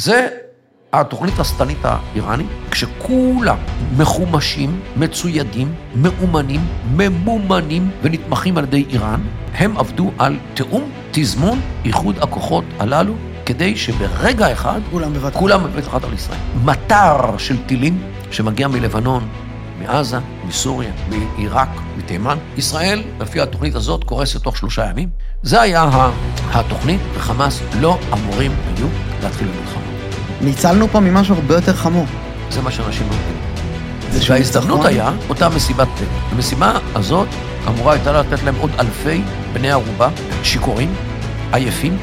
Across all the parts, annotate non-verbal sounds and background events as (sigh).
זה התוכנית השטנית האיראנית, כשכולם מחומשים, מצוידים, מאומנים, ממומנים ונתמכים על ידי איראן, הם עבדו על תיאום, תזמון, איחוד הכוחות הללו, כדי שברגע אחד, כולם בבת. כולם בבת אחת על ישראל. מטר של טילים שמגיע מלבנון, מעזה, מסוריה, מעיראק, מתימן. ישראל, לפי התוכנית הזאת, קורסת תוך שלושה ימים. זה היה התוכנית, וחמאס לא אמורים היו להתחיל במלחמה. ניצלנו פה ממשהו הרבה יותר חמור. זה מה שאנשים מבינים. זה ניצחון. היה אותה מסיבת טבע. המשימה הזאת אמורה הייתה לתת להם עוד אלפי בני ערובה, שיכורים, עייפים,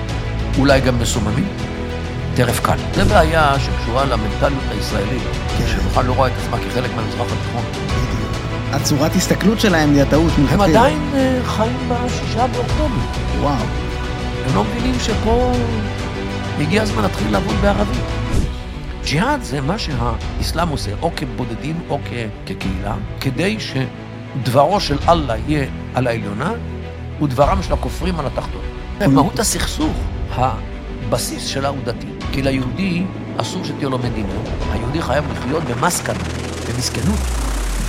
אולי גם מסוממים, טרף קל. זו בעיה שקשורה למנטליות הישראלית, כן. שבכלל לא רואה את עצמה כחלק מהמזרח התיכון. הצורת הסתכלות שלהם היא הטעות הם מלכתחילה. עדיין אה, חיים בשישה באוקטובר. וואו. הם לא מבינים שפה הגיע הזמן להתחיל לעבוד בערבית. ג'יהאד זה מה שהאסלאם עושה, או כבודדים או כקהילה, כדי שדברו של אללה יהיה על העליונה, ודברם של הכופרים על התחתון. מהות הסכסוך, הבסיס שלה הוא דתי. כי ליהודי אסור שתהיה לו מדינה, היהודי חייב לחיות במסקנה, במסכנות,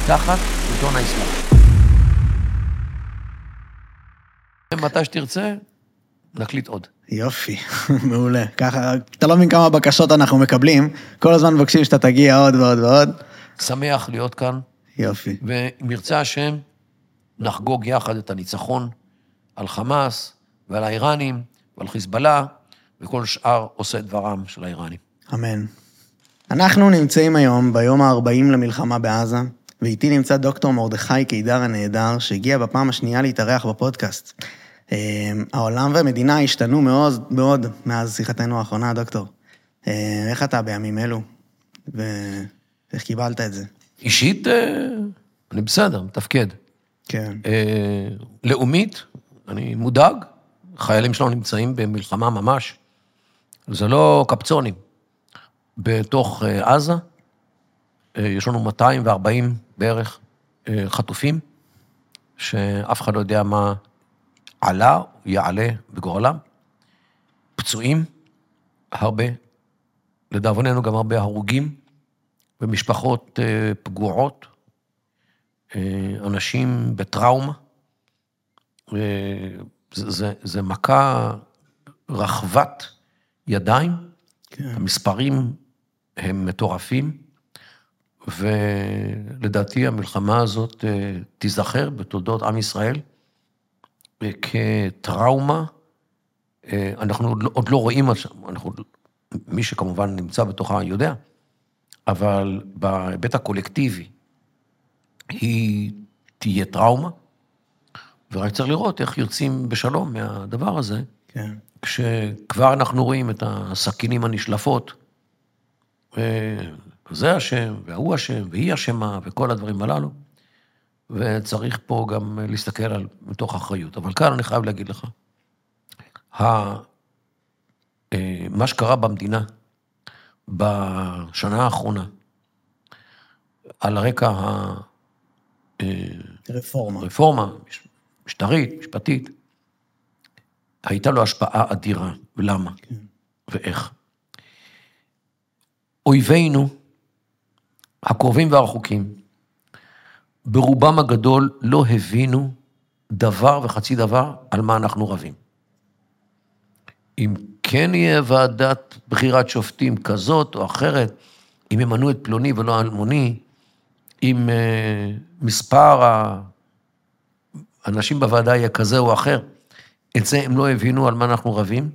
תחת שלטון האסלאם. מתי שתרצה, נקליט עוד. יופי, (laughs) מעולה. ככה, אתה לא מבין כמה בקשות אנחנו מקבלים, כל הזמן מבקשים שאתה תגיע עוד ועוד ועוד. שמח להיות כאן, יופי. ואם ירצה השם, נחגוג יחד את הניצחון על חמאס ועל האיראנים ועל חיזבאללה וכל שאר עושי דברם של האיראנים. אמן. אנחנו נמצאים היום ביום ה-40 למלחמה בעזה, ואיתי נמצא דוקטור מרדכי קידר הנהדר, שהגיע בפעם השנייה להתארח בפודקאסט. אה, העולם והמדינה השתנו מאוד מאוד מאז שיחתנו האחרונה, דוקטור. אה, איך אתה בימים אלו? ואיך קיבלת את זה? אישית, אה, אני בסדר, מתפקד. כן. אה, לאומית, אני מודאג, חיילים שלנו נמצאים במלחמה ממש. זה לא קפצונים. בתוך אה, עזה, יש לנו 240 בערך חטופים, שאף אחד לא יודע מה עלה יעלה בגורלם. פצועים, הרבה. לדאבוננו גם הרבה הרוגים, ומשפחות אה, פגועות. אה, אנשים בטראומה. אה, זה, זה, זה מכה רחבת ידיים, כן. המספרים הם מטורפים, ולדעתי המלחמה הזאת תיזכר בתולדות עם ישראל כטראומה. אה, אנחנו לא- עוד לא רואים, אנחנו, מי שכמובן נמצא בתוכה יודע, אבל בהיבט הקולקטיבי, היא תהיה טראומה, ורק צריך לראות איך יוצאים בשלום מהדבר הזה, כן. כשכבר אנחנו רואים את הסכינים הנשלפות, וזה אשם, וההוא אשם, והיא אשמה, וכל הדברים הללו, וצריך פה גם להסתכל על, מתוך אחריות. אבל כאן אני חייב להגיד לך, ה- אה, מה שקרה במדינה בשנה האחרונה, על הרקע רפורמה. הרפורמה משטרית, משפטית, הייתה לו השפעה אדירה. ולמה? כן. ואיך? אויבינו, הקרובים והרחוקים, ברובם הגדול לא הבינו דבר וחצי דבר על מה אנחנו רבים. אם כן יהיה ועדת בחירת שופטים כזאת או אחרת, אם ימנו את פלוני ולא אלמוני, אם אה, מספר האנשים בוועדה יהיה כזה או אחר, את זה הם לא הבינו על מה אנחנו רבים,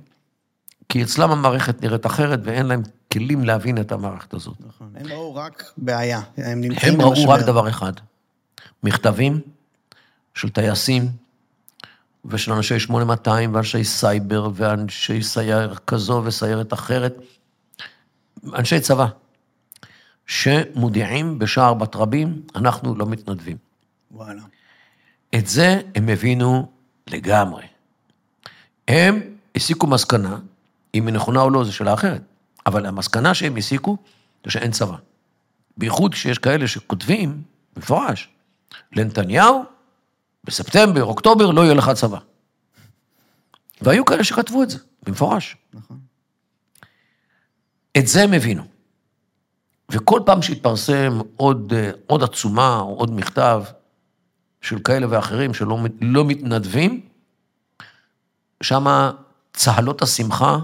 כי אצלם המערכת נראית אחרת ואין להם כלים להבין את המערכת הזאת. נכון. הם ראו רק בעיה. הם נמצאים הם ראו במשבר. רק דבר אחד, מכתבים של טייסים ושל אנשי 8200 ואנשי סייבר ואנשי סיירת כזו וסיירת אחרת, אנשי צבא, שמודיעים בשער בת רבים, אנחנו לא מתנדבים. וואלה. את זה הם הבינו לגמרי. הם הסיקו מסקנה, אם היא נכונה או לא, זו שאלה אחרת, אבל המסקנה שהם הסיקו, זה שאין צבא. בייחוד כשיש כאלה שכותבים, במפורש, לנתניהו, בספטמבר, אוקטובר, לא יהיה לך צבא. והיו כאלה שכתבו את זה, במפורש. נכון. את זה הם הבינו. וכל פעם שהתפרסם עוד, אה, עוד עצומה או עוד מכתב של כאלה ואחרים שלא לא מתנדבים, שמה צהלות השמחה.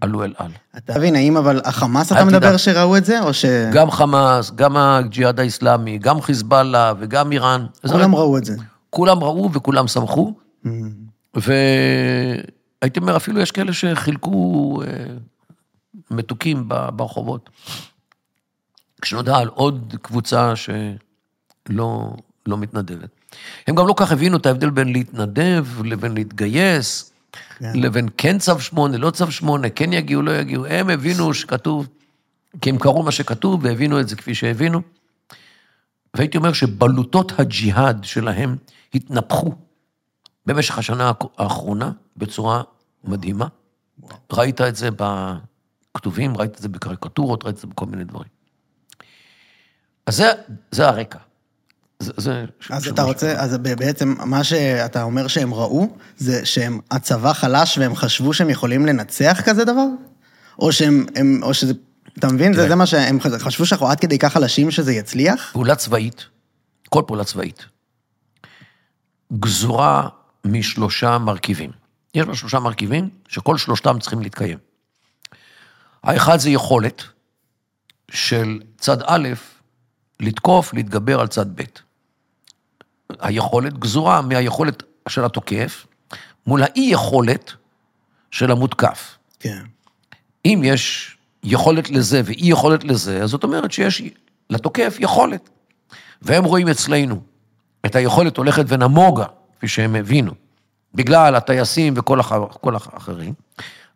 עלו אל על. אתה מבין, האם אבל החמאס אתה. מדבר שראו את זה, או ש... גם חמאס, גם הג'יהאד האיסלאמי, גם חיזבאללה וגם איראן. כולם ראו את זה. כולם ראו וכולם שמחו, Mm. והייתי אומר, אפילו יש כאלה שחילקו אה, מתוקים ברחובות. כשנודע על עוד קבוצה שלא לא מתנדבת. הם גם לא כל כך הבינו את ההבדל בין להתנדב לבין להתגייס, כן. לבין כן צו שמונה, לא צו שמונה, כן יגיעו, לא יגיעו. הם הבינו שכתוב, כי הם קראו מה שכתוב והבינו את זה כפי שהבינו. והייתי אומר שבלוטות הג'יהאד שלהם התנפחו במשך השנה האחרונה בצורה מדהימה. ראית את זה בכתובים, ראית את זה בקריקטורות, ראית את זה בכל מיני דברים. אז זה, זה הרקע. זה, אז אתה רוצה, אז בעצם מה שאתה אומר שהם ראו, זה שהצבא חלש והם חשבו שהם יכולים לנצח כזה דבר? או שהם, הם, או שזה, אתה מבין? זה, תראה. זה מה שהם חשבו שאנחנו עד כדי כך חלשים שזה יצליח? פעולה צבאית, כל פעולה צבאית, גזורה משלושה מרכיבים. יש בה שלושה מרכיבים שכל שלושתם צריכים להתקיים. האחד זה יכולת של צד א' לתקוף, להתגבר על צד ב'. היכולת גזורה מהיכולת של התוקף מול האי-יכולת של המותקף. כן. אם יש יכולת לזה ואי יכולת לזה, אז זאת אומרת שיש לתוקף יכולת. והם רואים אצלנו את היכולת הולכת ונמוגה, כפי שהם הבינו, בגלל הטייסים וכל הח... האחרים,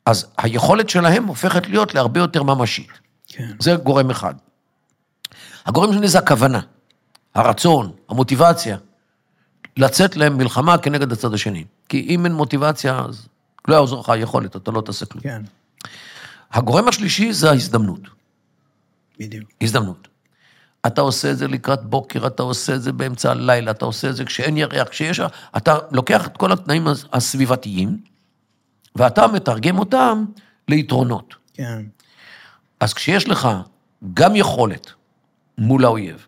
אז היכולת שלהם הופכת להיות להרבה יותר ממשית. כן. זה גורם אחד. הגורם השני זה הכוונה, הרצון, המוטיבציה, לצאת למלחמה כנגד הצד השני. כי אם אין מוטיבציה, אז לא יעזור לך היכולת, אתה לא תעשה כלום. כן, הגורם השלישי זה ההזדמנות. בדיוק. הזדמנות. אתה עושה את זה לקראת בוקר, אתה עושה את זה באמצע הלילה, אתה עושה את זה כשאין ירח, כשיש... אתה לוקח את כל התנאים הסביבתיים, ואתה מתרגם אותם ליתרונות. כן. אז כשיש לך גם יכולת מול האויב,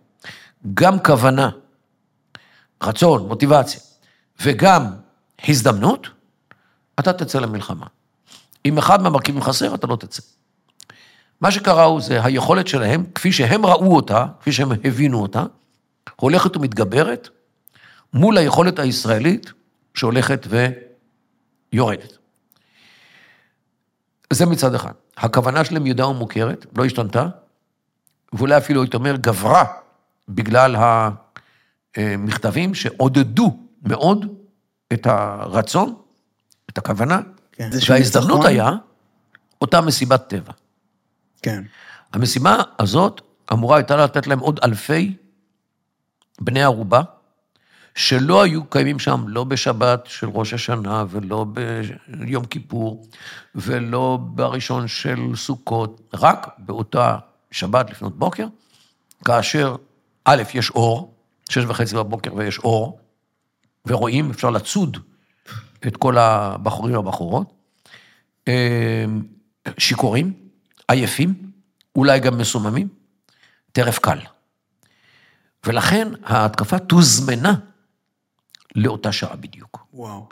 גם כוונה, רצון, מוטיבציה, וגם הזדמנות, אתה תצא למלחמה. אם אחד מהמרכיבים חסר, אתה לא תצא. מה שקרה הוא זה היכולת שלהם, כפי שהם ראו אותה, כפי שהם הבינו אותה, הולכת ומתגברת מול היכולת הישראלית שהולכת ויורדת. זה מצד אחד. הכוונה שלהם ידועה ומוכרת, לא השתנתה, ואולי אפילו, הייתי אומר, גברה בגלל המכתבים שעודדו מאוד את הרצון, את הכוונה, כן. וההזדמנות. היה אותה מסיבת טבע. כן. המשימה הזאת אמורה הייתה לתת להם עוד אלפי בני ערובה, שלא היו קיימים שם, לא בשבת של ראש השנה, ולא ביום כיפור, ולא בראשון של סוכות, רק באותה שבת לפנות בוקר, כאשר, א', יש אור, שש וחצי בבוקר ויש אור, ורואים, אפשר לצוד את כל הבחורים והבחורות, אה, שיכורים, עייפים, אולי גם מסוממים, טרף קל. ולכן ההתקפה תוזמנה לאותה שעה בדיוק. וואו.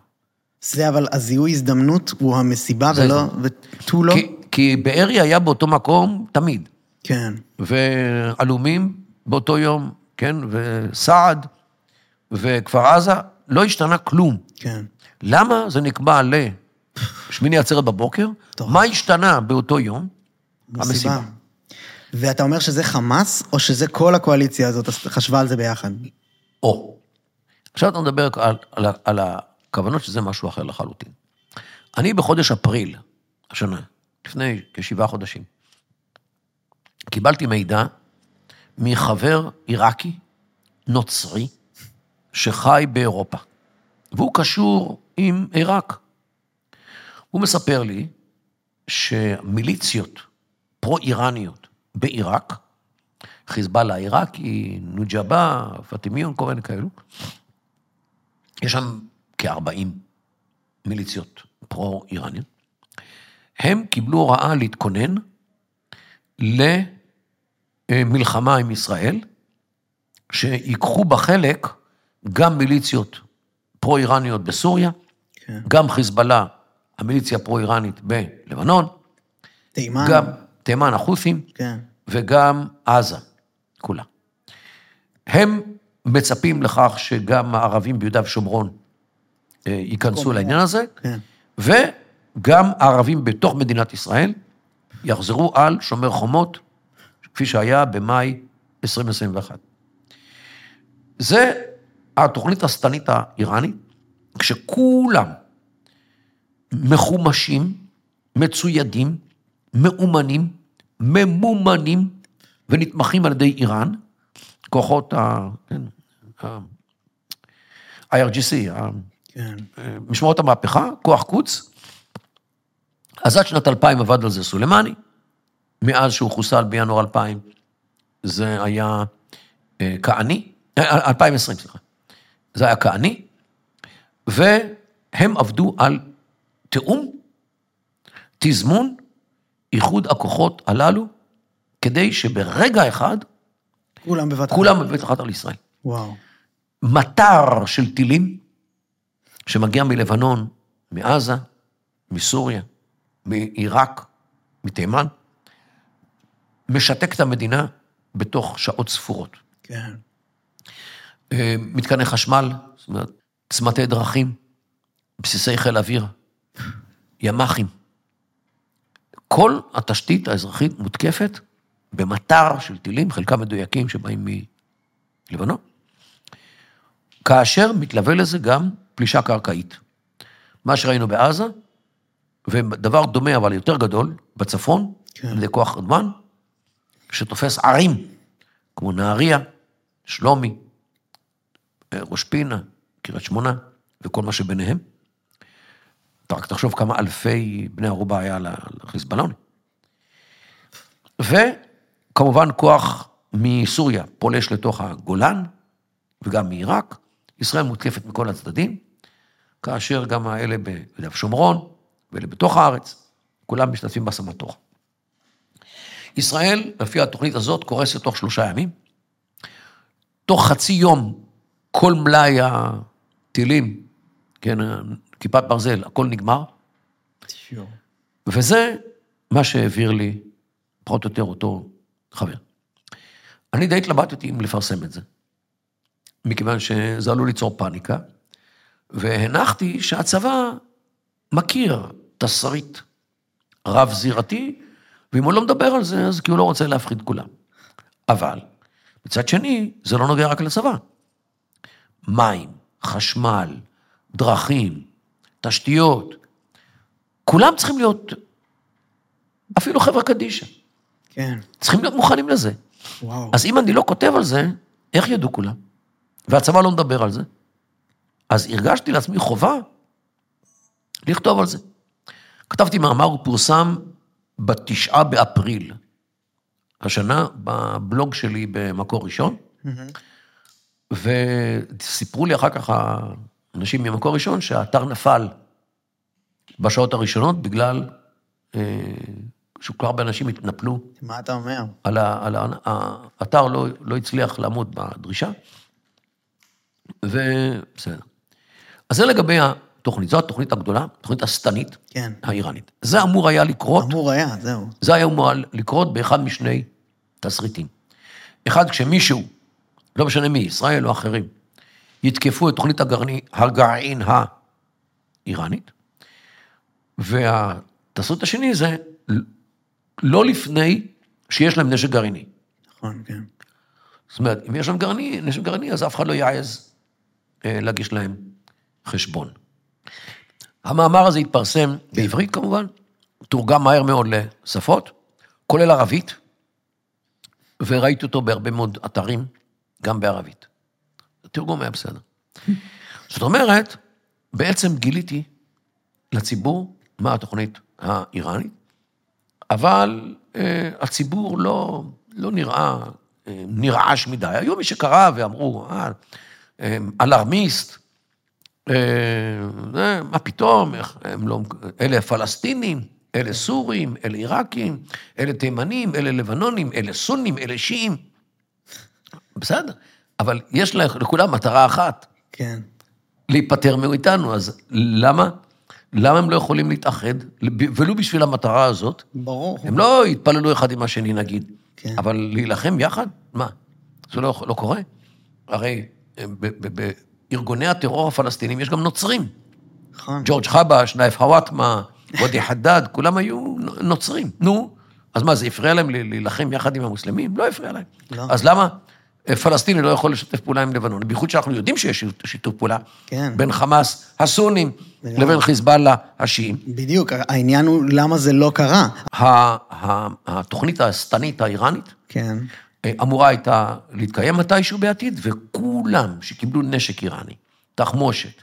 זה אבל הזיהוי הזדמנות הוא המסיבה זה ולא. ותו לא? כי, כי בארי היה באותו מקום תמיד, כן. ועלומים באותו יום, כן, וסעד, וכפר עזה, לא השתנה כלום. כן. למה זה נקבע לשמיני עצרת בבוקר? טוב. מה השתנה באותו יום? המסיבה. ואתה אומר שזה חמאס, או שזה כל הקואליציה הזאת חשבה על זה ביחד? או. עכשיו אתה מדבר על, על, על הכוונות שזה משהו אחר לחלוטין. אני בחודש אפריל השנה, לפני כשבעה חודשים, קיבלתי מידע מחבר עיראקי, נוצרי, שחי באירופה, והוא קשור עם עיראק. הוא מספר לי שמיליציות פרו-איראניות בעיראק, חיזבאללה העיראקי, נוג'בה, פטימיון, כל מיני כאלו, יש שם כ-40 מיליציות פרו-איראניות. הם קיבלו הוראה להתכונן למלחמה עם ישראל, שיקחו בה חלק גם מיליציות פרו-איראניות בסוריה, כן. גם חיזבאללה, המיליציה הפרו-איראנית בלבנון, תימן. גם תימן החות'ים, כן. וגם עזה, כולה. הם מצפים לכך שגם הערבים ביהודה ושומרון אה, ייכנסו לעניין הזה, כן. וגם הערבים בתוך מדינת ישראל יחזרו על שומר חומות, כפי שהיה במאי 2021. זה התוכנית השטנית האיראנית, כשכולם מחומשים, מצוידים, מאומנים, ממומנים ונתמכים על ידי איראן, כוחות ה... כן, IRGC, כן. משמרות המהפכה, כוח קוץ. אז עד שנת 2000 עבד על זה סולימני, מאז שהוא חוסל בינואר 2000, זה היה אה, כעני, אה, 2020, סליחה. זה היה כעני, והם עבדו על תיאום, תזמון, איחוד הכוחות הללו, כדי שברגע אחד, כולם בבת אחת. כולם בבית אחת על ישראל. וואו. מטר של טילים שמגיע מלבנון, מעזה, מסוריה, מעיראק, מתימן, משתק את המדינה בתוך שעות ספורות. כן. אה, מתקני חשמל, זאת אומרת, צמתי דרכים, בסיסי חיל אוויר, ימ"חים. כל התשתית האזרחית מותקפת במטר של טילים, חלקם מדויקים שבאים מלבנון, כאשר מתלווה לזה גם פלישה קרקעית. מה שראינו בעזה, ודבר דומה אבל יותר גדול, בצפון, כן. על ידי כוח רדמן, שתופס ערים, כמו נהריה, שלומי, אה, ראש פינה, קריית שמונה, וכל מה שביניהם. אתה רק תחשוב כמה אלפי בני ערובה היה לחיזבאללונים. וכמובן כוח מסוריה פולש לתוך הגולן, וגם מעיראק. ישראל מותקפת מכל הצדדים, כאשר גם האלה ביהודה ושומרון, ואלה בתוך הארץ, כולם משתתפים בסמטוחה. ישראל, לפי התוכנית הזאת, קורסת תוך שלושה ימים. תוך חצי יום, כל מלאי הטילים, כן, כיפת ברזל, הכל נגמר, תשמעו. וזה מה שהעביר לי, פחות או יותר, אותו חבר. אני די התלבטתי אם לפרסם את זה, מכיוון שזה עלול ליצור פאניקה, והנחתי שהצבא מכיר תסריט רב-זירתי, ואם הוא לא מדבר על זה, אז כי הוא לא רוצה להפחיד כולם. אבל, מצד שני, זה לא נוגע רק לצבא. מים, חשמל, דרכים, תשתיות, כולם צריכים להיות, אפילו חברה קדישא, כן. צריכים להיות מוכנים לזה. וואו. אז אם אני לא כותב על זה, איך ידעו כולם? והצבא לא מדבר על זה. אז הרגשתי לעצמי חובה לכתוב על זה. כתבתי מאמר, הוא פורסם בתשעה באפריל השנה, בבלוג שלי במקור ראשון, מהמם. וסיפרו לי אחר כך האנשים ממקור ראשון שהאתר נפל בשעות הראשונות בגלל אה, שכל הרבה אנשים התנפלו מה אתה אומר? על ה... על ה... האתר לא, לא הצליח לעמוד בדרישה, ובסדר. אז זה לגבי התוכנית, זו התוכנית הגדולה, התוכנית השטנית כן. האיראנית. זה אמור היה לקרות, אמור היה, זהו. זה היה אמור לקרות באחד משני תסריטים. אחד, כשמישהו, לא משנה מי, ישראל או אחרים, יתקפו את תוכנית הגרעין, הגרעין האיראנית, והתסריט השני זה לא לפני שיש להם נשק גרעיני. נכון, כן. זאת אומרת, אם יש להם גרעיני, נשק גרעיני, אז אף אחד לא יעז אה, להגיש להם חשבון. המאמר הזה התפרסם בעברית כמובן, תורגם מהר מאוד לשפות, כולל ערבית, וראיתי אותו בהרבה מאוד אתרים, גם בערבית. התרגום היה בסדר. (laughs) זאת אומרת, בעצם גיליתי לציבור מה התוכנית האיראנית, אבל אה, הציבור לא, לא נראה אה, נרעש מדי. היו מי שקרא ואמרו, אה, אה, אלרמיסט, מה פתאום, הם לא, אלה פלסטינים, אלה סורים, אלה עיראקים, אלה תימנים, אלה לבנונים, אלה סונים, אלה שיעים. בסדר, אבל יש לכולם מטרה אחת, כן. להיפטר מאיתנו, אז למה? למה הם לא יכולים להתאחד, ולו בשביל המטרה הזאת? ברור. הם לא יתפללו אחד עם השני, נגיד, כן. אבל להילחם יחד? מה? זה לא, לא קורה? הרי בארגוני הטרור הפלסטינים יש גם נוצרים. נכון. ג'ורג' חבש, נייף חוואטמה, וודי חדד, כולם היו נוצרים. נו, אז מה, זה הפריע להם להילחם יחד עם המוסלמים? לא הפריע להם. לא. אז למה אה, פלסטיני לא יכול לשתף פעולה עם לבנון? בייחוד שאנחנו יודעים שיש שיתוף פעולה כן. בין חמאס הסונים לגמרי. לבין חיזבאללה השיעים. בדיוק, העניין הוא למה זה לא קרה. התוכנית השטנית האיראנית כן. אמורה הייתה להתקיים מתישהו בעתיד, וכולם שקיבלו נשק איראני, תחמושת,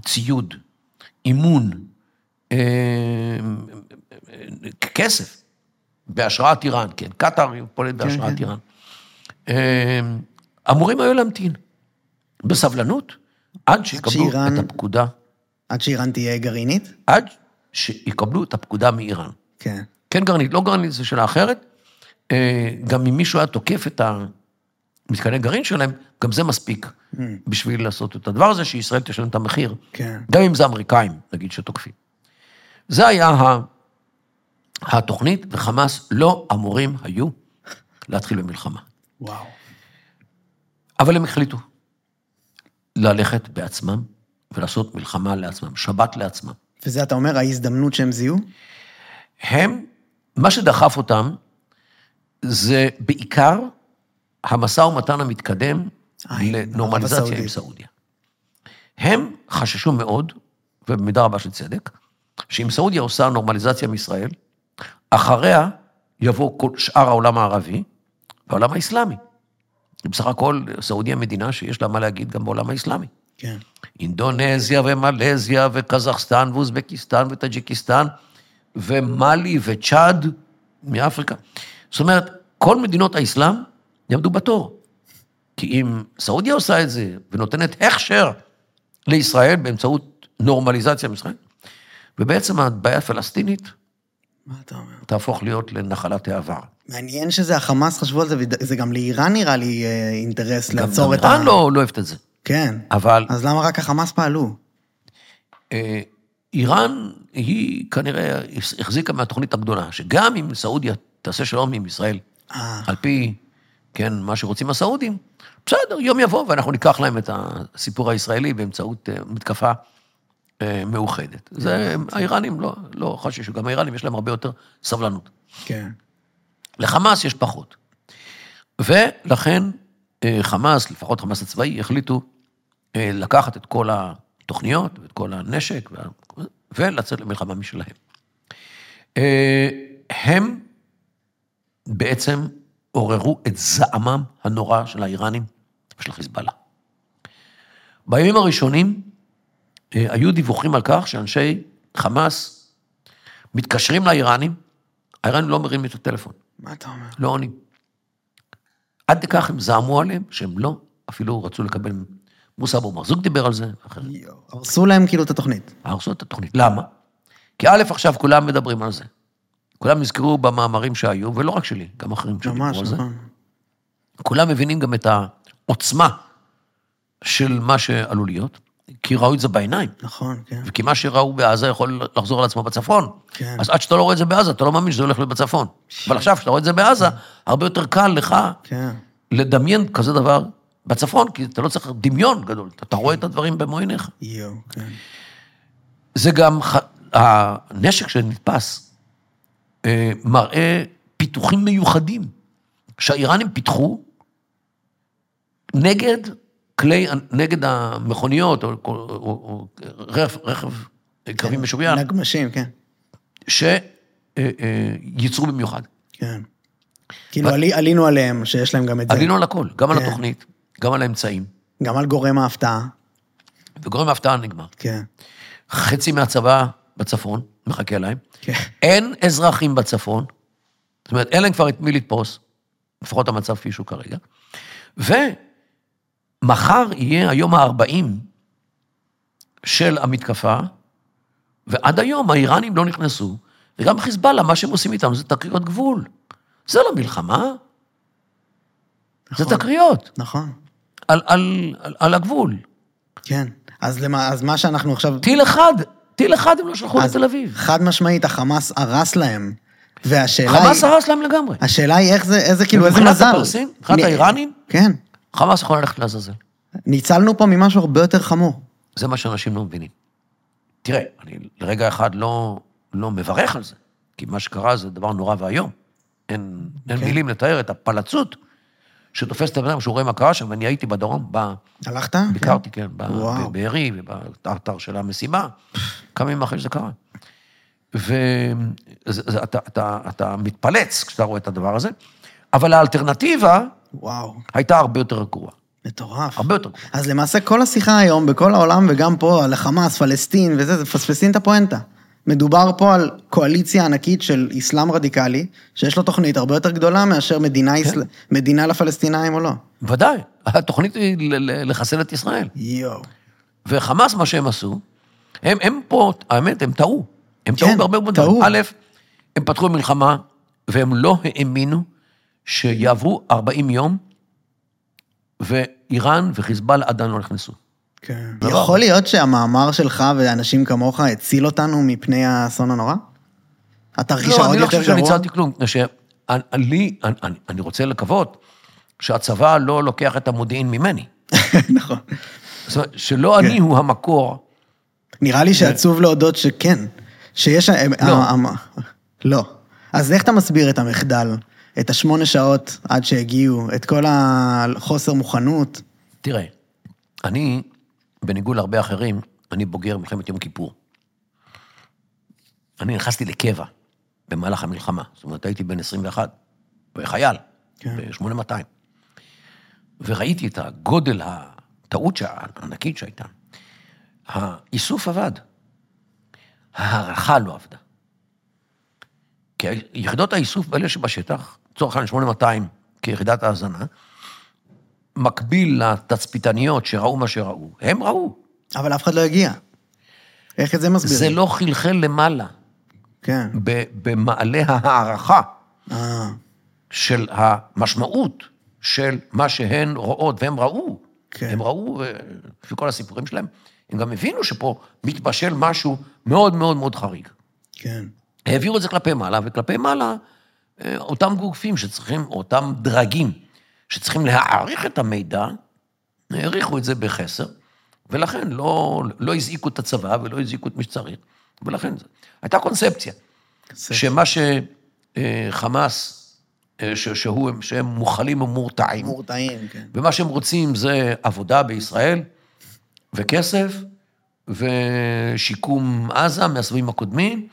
ציוד, אימון, אה, כסף, בהשראת איראן, כן, קטאר פועלת בהשראת כן. איראן, אה, אמורים היו להמתין בסבלנות עד שיקבלו את הפקודה, עד שאיראן תהיה גרעינית? עד שיקבלו את הפקודה מאיראן. כן. כן גרעינית, לא גרעינית, זו שאלה אחרת. אה, גם אם מישהו היה תוקף את המתקני גרעין שלהם, גם זה מספיק בשביל לעשות את הדבר הזה, שישראל תשלם את המחיר. כן. גם אם זה אמריקאים, נגיד, שתוקפים. זה היה ה- התוכנית, וחמאס לא אמורים היו להתחיל במלחמה. וואו. אבל הם החליטו ללכת בעצמם ולעשות מלחמה לעצמם, שבת לעצמם. וזה, אתה אומר, ההזדמנות שהם זיהו? הם, מה שדחף אותם, זה בעיקר המשא ומתן המתקדם לנורמליזציה עם. סעודיה. הם חששו מאוד, ובמידה רבה של צדק, שאם סעודיה עושה נורמליזציה עם ישראל, אחריה יבוא כל שאר העולם הערבי והעולם האסלאמי. בסך הכל, סעודיה מדינה שיש לה מה להגיד גם בעולם האסלאמי. כן. אינדונזיה ומלזיה וקזחסטן ואוזבקיסטן וטאג'יקיסטן ומאלי וצ'אד מאפריקה. זאת אומרת, כל מדינות האסלאם יעמדו בתור. כי אם סעודיה עושה את זה ונותנת הכשר לישראל באמצעות נורמליזציה עם ישראל, ובעצם הבעיה הפלסטינית מה אתה אומר? תהפוך להיות לנחלת העבר. מעניין שזה החמאס חשבו על זה, וזה גם לאיראן נראה לי אה, אינטרס גם לעצור את ה... איראן לא לא אוהבת את זה, כן. אבל אז למה רק החמאס פעלו? אה, איראן היא כנראה החזיקה מהתוכנית הגדולה, שגם אם סעודיה תעשה שלום עם ישראל, על פי, כן, מה שרוצים הסעודים, בסדר, יום יבוא ואנחנו ניקח להם את הסיפור הישראלי באמצעות אה, מתקפה אה, מאוחדת. זה, האיראנים לא, לא חששו, גם האיראנים יש להם הרבה יותר סבלנות. כן. לחמאס יש פחות. ולכן אה, חמאס, לפחות חמאס הצבאי, החליטו אה, לקחת את כל התוכניות ואת כל הנשק וה- ולצאת למלחמה משלהם. אה, הם בעצם עוררו את זעמם הנורא של האיראנים ושל החיזבאללה. בימים הראשונים אה, היו דיווחים על כך שאנשי חמאס מתקשרים לאיראנים, האיראנים לא מרימים את הטלפון. מה אתה אומר? לא עונים. עד לכך הם זעמו עליהם, שהם לא אפילו רצו לקבל... מוסא אבו מרזוק דיבר על זה, אחרת. יואו. הרסו להם כאילו את התוכנית. הרסו את התוכנית. למה? כי א', עכשיו כולם מדברים על זה. כולם נזכרו במאמרים שהיו, ולא רק שלי, גם אחרים שדיברו על זה. נכון. כולם מבינים גם את העוצמה של מה שעלול להיות, כי ראו את זה בעיניים. נכון, כן. וכי מה שראו בעזה יכול לחזור על עצמו בצפון. כן. אז עד שאתה לא רואה את זה בעזה, אתה לא מאמין שזה הולך להיות בצפון. אבל עכשיו, כשאתה רואה את זה בעזה, הרבה יותר קל לך כן. לדמיין כזה דבר בצפון, כי אתה לא צריך דמיון גדול, אתה רואה את הדברים במו עיניך. יואו, כן. זה גם, הנשק שנתפס מראה פיתוחים מיוחדים שהאיראנים פיתחו נגד כלי, נגד המכוניות, או, או, או, או רכב, רכב קרבי משוריין, נגמשים, כן. שייצרו במיוחד. כן. כאילו עלי- עלינו עליהם, שיש להם גם את זה. עלינו על הכל, גם על כן. התוכנית, גם על האמצעים, גם על גורם ההפתעה. וגורם ההפתעה נגמר. כן. חצי מהצבא בצפון, מחכה להם. כן. אין אזרחים בצפון, זאת אומרת, אין להם כבר את מי לתפוס, לפחות המצב כפי שהוא כרגע. ומחר יהיה היום ה-40 של המתקפה, ועד היום האיראנים לא נכנסו וגם חיזבאללה, מה שהם עושים איתנו זה תקריות גבול. זה לא מלחמה, זה נכון. תקריות נכון, על, על, על, על הגבול. כן. אז, למה, אז מה שאנחנו עכשיו... טיל אחד, טיל אחד הם לא שלחו לתל אביב. חד משמעית, החמאס הרס להם. והשאלה חמאס היא... הרס להם לגמרי. השאלה היא איך זה, איזה כאילו, איזה מבחינת מזל. הפרסים, מבחינת מ- האיראנים? כן. חמאס יכול ללכת לעזאזל. ניצלנו פה ממשהו הרבה יותר חמור. זה מה שאנשים לא מבינים. תראה, אני לרגע אחד לא, לא מברך על זה, כי מה שקרה זה דבר נורא ואיום. אין, אין כן. מילים לתאר את הפלצות שתופס את הבן אדם שהוא רואה מה קרה שם, ואני הייתי בדרום, ב, הלכת? ביקרתי, כן, וואו. בבארי ובאתר של המשימה, כמה ימים אחרי שזה קרה. ואתה אתה, אתה מתפלץ כשאתה רואה את הדבר הזה, אבל האלטרנטיבה וואו, הייתה הרבה יותר גרועה. מטורף. הרבה יותר גרועה. אז למעשה כל השיחה היום, בכל העולם וגם פה, על החמאס, פלסטין וזה, זה מפספסים את הפואנטה. מדובר פה על קואליציה ענקית של אסלאם רדיקלי, שיש לו תוכנית הרבה יותר גדולה מאשר מדינה, כן. ישראל, מדינה לפלסטינאים או לא. ודאי, התוכנית היא לחסל את ישראל. יואו. וחמאס, מה שהם עשו, הם, הם פה, האמת, הם טעו. הם כן, טעו בהרבה מאוד דברים. א', הם פתחו במלחמה, והם לא האמינו שיעברו 40 יום, ואיראן וחיזבאללה עדיין לא נכנסו. כן. לא. יכול להיות שהמאמר שלך ואנשים כמוך הציל אותנו מפני האסון הנורא? התרחיש לא, העוד אני לא יותר חושב שאני גרוע? הצעתי כלום, מפני שאני אני, אני, אני רוצה לקוות שהצבא לא לוקח את המודיעין ממני. (laughs) נכון. זאת אומרת, שלא כן. אני הוא המקור. נראה לי שעצוב להודות שכן, שיש... לא. לא. אז איך אתה מסביר את המחדל? את השמונה שעות עד שהגיעו, את כל החוסר מוכנות? תראה, אני, בניגוד להרבה אחרים, אני בוגר מלחמת יום כיפור. אני נכנסתי לקבע במהלך המלחמה. זאת אומרת, הייתי בן 21, חייל, כן. ב-8200. וראיתי את הגודל, הטעות הענקית שהייתה. האיסוף עבד, ההערכה לא עבדה. כי יחידות האיסוף, אלה שבשטח, לצורך העניין 8200 כיחידת ההאזנה, מקביל לתצפיתניות שראו מה שראו, הם ראו. אבל אף אחד לא הגיע. איך את זה מסביר? זה לא חלחל למעלה, כן. במעלה ההערכה אה, של המשמעות של מה שהן רואות, והם ראו. כן. הם ראו, אה, לפי כל הסיפורים שלהם, הם גם הבינו שפה מתבשל משהו מאוד מאוד מאוד חריג. כן. העבירו את זה כלפי מעלה, וכלפי מעלה, אה, אותם גופים שצריכים, אותם דרגים שצריכים להעריך את המידע, העריכו את זה בחסר, ולכן לא, לא הזעיקו את הצבא ולא הזעיקו את מי שצריך, ולכן זה. הייתה קונספציה, בסדר. שמה שחמאס, אה, ש- שהוא, שהם מוכלים ומורתעים, מורתעים, כן. ומה שהם רוצים זה עבודה בישראל, וכסף, ושיקום עזה מהסבבים הקודמים,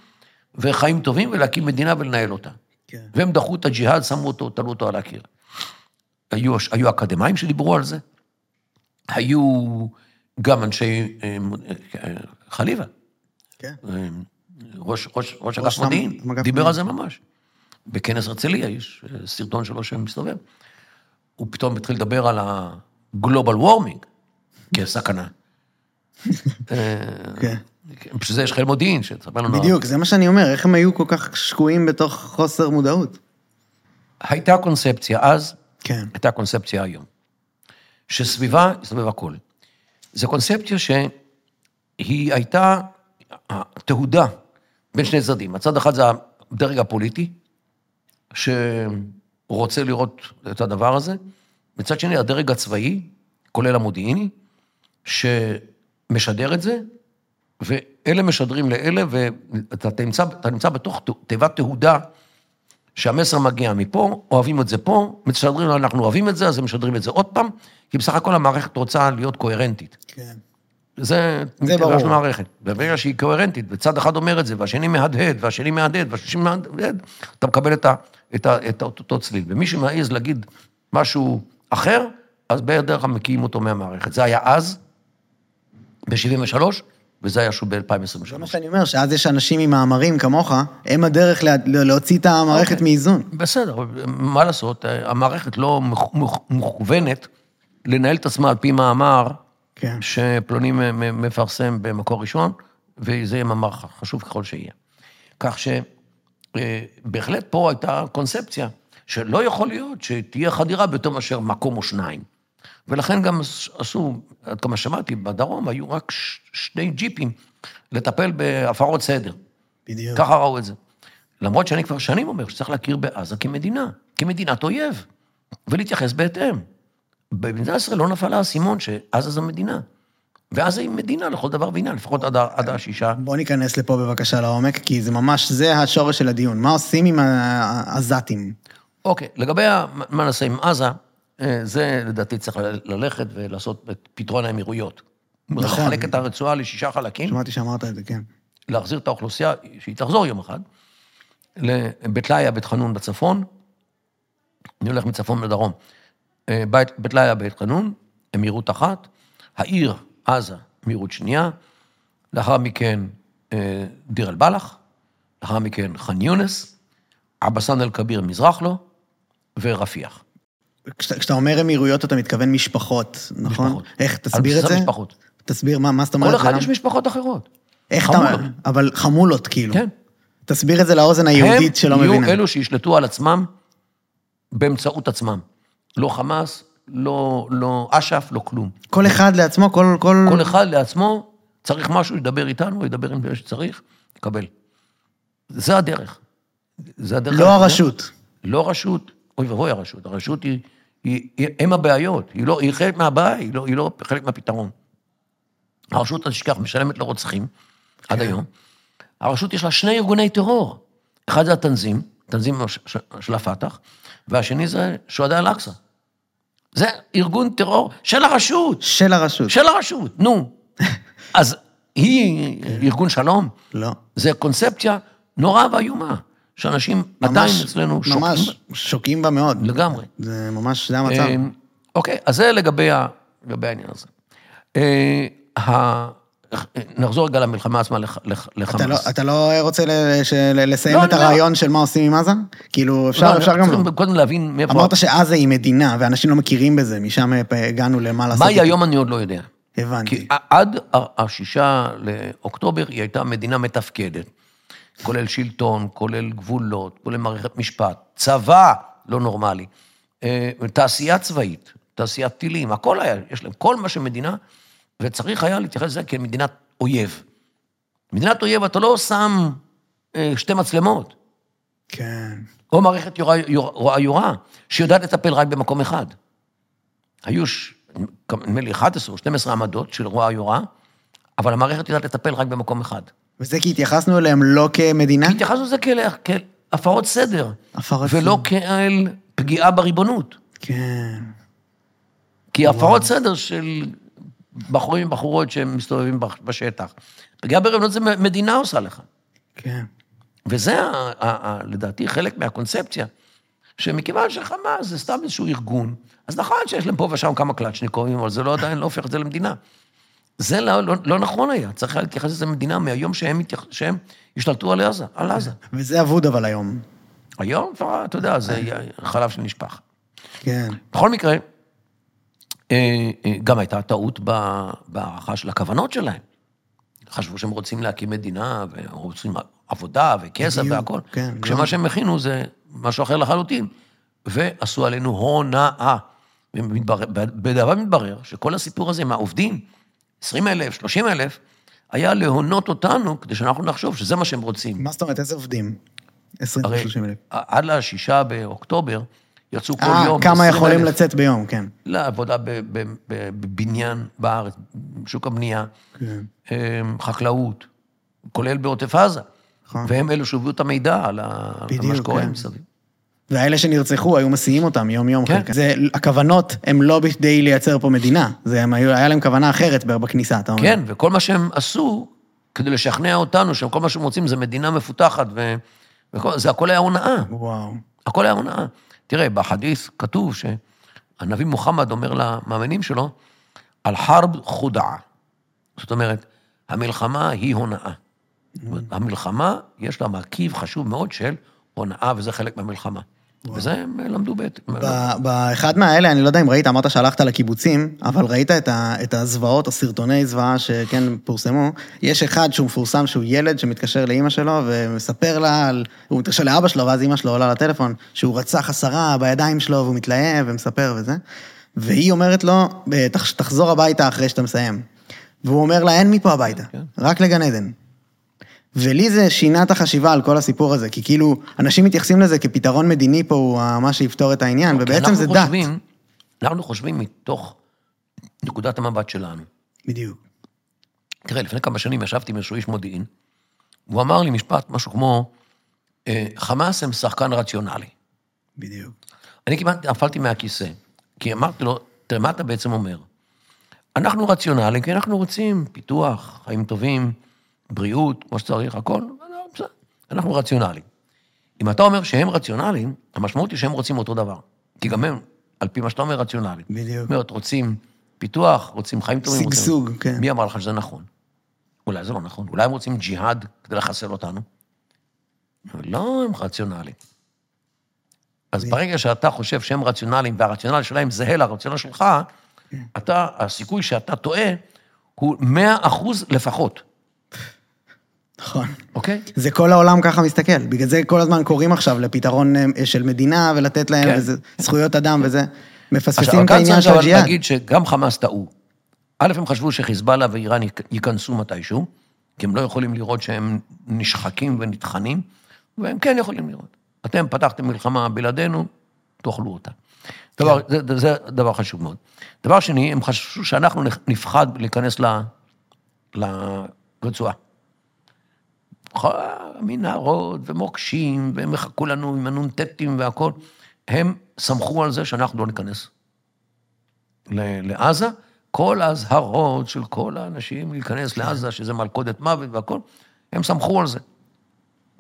וחיים טובים, ולהקים מדינה ולנהל אותה. כן. והם דחו את הג'יהאד, שמו אותו, תלו אותו על הקיר. היו, היו אקדמאים שדיברו על זה, היו גם אנשי אה, אה, חליבה, כן. אה, ראש, ראש, ראש ראש אגף מודיעין, דיבר. על זה ממש. בכנס הרצליה יש אה, סרטון שלו שמסתובב. הוא פתאום התחיל לדבר על ה-global warming כסכנה. אה, כן. בשביל זה יש חיל מודיעין, שתספר לנו... בדיוק, זה מה שאני אומר, איך הם היו כל כך שקועים בתוך חוסר מודעות? הייתה קונספציה אז, כן. הייתה קונספציה היום, שסביבה הסתובב הכל. זו קונספציה שהיא הייתה תהודה בין שני צדדים. הצד אחד זה הדרג הפוליטי, שרוצה לראות את הדבר הזה, מצד שני הדרג הצבאי, כולל המודיעיני, שמשדר את זה, ואלה משדרים לאלה, ואתה אתה נמצא בתוך תיבת תהודה שהמסר מגיע מפה, אוהבים את זה פה, משדרים, אנחנו אוהבים את זה, אז הם משדרים את זה עוד פעם, כי בסך הכל המערכת רוצה להיות קוהרנטית. כן. זה זה ברור. מטבעה של המערכת. וברגע שהיא קוהרנטית, וצד אחד אומר את זה, והשני מהדהד, והשני מהדהד, והשלישי מהדהד, אתה מקבל את, ה, את, ה, את אותו צליל. ומי שמעז להגיד משהו אחר, אז בדרך כלל מקיאים אותו מהמערכת. זה היה אז, ב-73, וזה היה שוב זה ב-2023. מה שאני אומר, שאז יש אנשים עם מאמרים כמוך, הם הדרך לה- להוציא את המערכת אוקיי. מאיזון. בסדר, מה לעשות, המערכת לא מוכוונת לנהל את עצמה על פי מאמר כן. שפלוני מפרסם במקור ראשון, וזה יהיה מאמר חשוב ככל שיהיה. כך אה, בהחלט פה הייתה קונספציה שלא יכול להיות שתהיה חדירה ביותר מאשר מקום או שניים. ולכן גם עשו, עד כמה שמעתי, בדרום היו רק שני ג'יפים לטפל בהפרות סדר. בדיוק. ככה ראו את זה. למרות שאני כבר שנים אומר שצריך להכיר בעזה כמדינה, כמדינת אויב, ולהתייחס בהתאם. במדינת ישראל לא נפל האסימון שעזה זו מדינה. ועזה היא מדינה לכל דבר ועניין, לפחות עד, עד השישה. בוא ניכנס לפה בבקשה לעומק, כי זה ממש, זה השורש של הדיון. מה עושים עם העזתים? אוקיי, לגבי מה נעשה עם עזה, זה לדעתי צריך ללכת ולעשות את פתרון האמירויות. נכון. לחלק את הרצועה לשישה חלקים, שמעתי שאמרת את זה, כן. להחזיר את האוכלוסייה, שהיא תחזור יום אחד, לבית לאיה, בית חנון בצפון, אני הולך מצפון לדרום. אה, בית, בית לאיה, בית חנון, הם מהירות אחת, העיר עזה, מהירות שנייה, לאחר מכן אה, דיר אל-בלח, לאחר מכן ח'אן יונס, עבסן אל-כביר מזרח לו, ורפיח. כשאתה אומר אמירויות, אתה מתכוון משפחות, נכון? משפחות. איך, תסביר את זה? המשפחות. תסביר מה, מה זאת אומרת. כל אחד? יש משפחות אחרות. איך אתה... חמולות. אבל חמולות, כאילו. כן. תסביר את זה לאוזן היהודית שלא הם מבינה. יהיו אלו שישלטו על עצמם באמצעות עצמם. לא חמאס, לא, לא אש"ף, לא כלום. כל אחד לעצמו, כל... כל... כל אחד לעצמו, צריך משהו, ידבר איתנו, ידבר עם מי שצריך, יקבל. זה הדרך. זה הדרך. לא. הרשות. לא רשות, אוי ואבוי הרשות. הרשות היא, היא, היא, הם הבעיות, היא, לא, היא חלק מהבעיה, היא לא, היא לא חלק מהפתרון. הרשות, אל תשכח, משלמת לרוצחים, עד כן. היום. הרשות יש לה שני ארגוני טרור. אחד זה התנזים, תנזים של הפת"ח, והשני זה שועדי אל-אקצא. זה ארגון טרור של הרשות, של הרשות. של הרשות, נו. (laughs) אז היא ארגון שלום? לא. זה קונספציה נורא ואיומה, שאנשים עדיין ממש- אצלנו שוקעים ממש שוקעים בה מאוד. לגמרי. זה ממש, זה המצב. אה, אוקיי, אז זה לגבי, ה, לגבי העניין הזה. אה, ה, נחזור רגע למלחמה עצמה לח, לח, לחמאס. אתה לא, אתה לא רוצה ל- ש- ל- לסיים לא, את אני לא. הרעיון של מה עושים עם עזה? כאילו, אפשר, לא, אפשר גם... צריכים קודם להבין מאיפה... אמרת שעזה היא מדינה, ואנשים לא מכירים בזה, משם הגענו למה לעשות. מה היא איתה. היום אני עוד לא יודע. הבנתי. כי עד השישה לאוקטובר היא הייתה מדינה מתפקדת, כולל שלטון, כולל גבולות, כולל מערכת משפט, צבא לא נורמלי, אה, תעשייה צבאית, תעשיית טילים, הכל היה, יש להם כל מה שמדינה, וצריך היה להתייחס לזה כמדינת אויב. מדינת אויב, אתה לא שם אה, שתי מצלמות, כן. או מערכת יורה יורה, יורה, שיודעת לטפל רק במקום אחד. היו, נדמה לי, 11 או 12 עמדות של רואה יורה, אבל המערכת יודעת לטפל רק במקום אחד. וזה כי התייחסנו אליהם לא כמדינה? כי התייחסנו לזה כאל כאל הפרות סדר, הפרת ולא סדר. כאל פגיעה בריבונות. כן. כי הפרות סדר של בחורים ובחורות שהם מסתובבים בש- בשטח. פגיעה בריבונות זה מדינה עושה לך. כן. וזה, ה- ה- ה- לדעתי, חלק מהקונספציה, שמכיוון שחמאס זה סתם איזשהו ארגון, אז נכון שיש להם פה ושם כמה קלצ'ניקובים, אבל זה לא עדיין לא הופך את זה למדינה. זה לא, לא, לא נכון היה, צריך היה להתייחס לזה למדינה מהיום שהם, מתייח, שהם השתלטו על עזה, על עזה. וזה אבוד אבל היום. היום כבר, אתה יודע, זה חלב שנשפך. כן. בכל מקרה, אה, אה, גם הייתה טעות בהערכה של הכוונות שלהם. חשבו שהם רוצים להקים מדינה, ורוצים עבודה וכסף בדיוק, והכול. כן, כשמה לא. שהם הכינו זה משהו אחר לחלוטין. ועשו עלינו הונאה. בדיעבד מתברר שכל הסיפור הזה עם העובדים, 20 אלף, 30 אלף, היה להונות אותנו כדי שאנחנו נחשוב שזה מה שהם רוצים. מה זאת אומרת, איזה עובדים? 20 הרי 30 אלף. עד לשישה באוקטובר יצאו כל אה, יום כמה 20,000 יכולים לצאת ביום, כן. לעבודה בבניין בארץ, בשוק הבנייה, כן. אמ, חקלאות, כולל בעוטף עזה. נכון. והם אלו שהביאו את המידע על מה שקורה כן. מסביב. והאלה שנרצחו, היו מסיעים אותם יום-יום. כן. זה, הכוונות הן לא בכדי לייצר פה מדינה. זה, הם היו, היה להם כוונה אחרת בכניסה, אתה אומר. כן, וכל מה שהם עשו, כדי לשכנע אותנו שכל מה שהם רוצים זה מדינה מפותחת, ו... וכל... זה הכל היה הונאה. וואו. הכל היה הונאה. תראה, בחדית' כתוב שהנביא מוחמד אומר למאמינים שלו, על חרב חודעה. זאת אומרת, המלחמה היא הונאה. המלחמה, יש לה מרכיב חשוב מאוד של הונאה, וזה חלק מהמלחמה. וזה הם למדו בעת. באחד מהאלה, אני לא יודע אם ראית, אמרת שהלכת לקיבוצים, אבל ראית את, ה, את הזוועות, הסרטוני זוועה שכן פורסמו. יש אחד שהוא מפורסם, שהוא ילד שמתקשר לאימא שלו ומספר לה על... הוא מתקשר לאבא שלו, ואז אימא שלו עולה לטלפון, שהוא רצח עשרה בידיים שלו, והוא מתלהב ומספר וזה. והיא אומרת לו, "תח- תחזור הביתה אחרי שאתה מסיים. והוא אומר לה, אין מפה הביתה, כן. רק לגן עדן. ולי זה שינה את החשיבה על כל הסיפור הזה, כי כאילו, אנשים מתייחסים לזה כפתרון מדיני פה, הוא מה שיפתור את העניין, כי ובעצם אנחנו זה דת. חושבים- אנחנו חושבים מתוך נקודת המבט שלנו. בדיוק. תראה, לפני כמה שנים ישבתי עם איזשהו איש מודיעין, והוא אמר לי משפט, משהו כמו, אה, חמאס הם שחקן רציונלי. בדיוק. אני כמעט נפלתי מהכיסא, כי אמרתי לו, תראה, מה אתה בעצם אומר? אנחנו רציונליים, כי אנחנו רוצים פיתוח, חיים טובים, בריאות, כמו שצריך, הכל, בסדר, אנחנו רציונליים. אם אתה אומר שהם רציונליים, המשמעות היא שהם רוצים אותו דבר. כי גם הם, על פי מה שאתה אומר, רציונליים. בדיוק. זאת אומרת, רוצים פיתוח, רוצים חיים טובים. שגשוג, כן. מי אמר לך שזה נכון? אולי זה לא נכון. אולי הם רוצים ג'יהאד כדי לחסל אותנו. לא הם רציונליים. אז ברגע שאתה חושב שהם רציונליים והרציונל שלהם זהה לרציונל שלך, אתה, הסיכוי שאתה טועה הוא 100 אחוז לפחות, נכון. אוקיי? זה כל העולם ככה מסתכל, בגלל זה כל הזמן קוראים עכשיו לפתרון אה, של מדינה ולתת להם כן. וזה, זכויות אדם וזה. עכשיו, מפספסים את כאן העניין צריך של הג'יהאד. להגיד שגם חמאס טעו. א', הם חשבו שחיזבאללה ואיראן ייכ- ייכנסו מתישהו, כי הם לא יכולים לראות שהם נשחקים ונטחנים, והם כן יכולים לראות. אתם פתחתם מלחמה בלעדינו, תאכלו אותה. דבר, זה, זה, זה דבר חשוב מאוד. דבר שני, הם חשבו שאנחנו נפ- נפחד להיכנס ל, לרצועה. מנהרות ומוקשים, והם יחכו לנו עם הנ"טים והכול. הם סמכו על זה שאנחנו לא ניכנס לעזה. כל האזהרות של כל האנשים להיכנס לעזה, שזה מלכודת מוות והכול, הם סמכו על זה.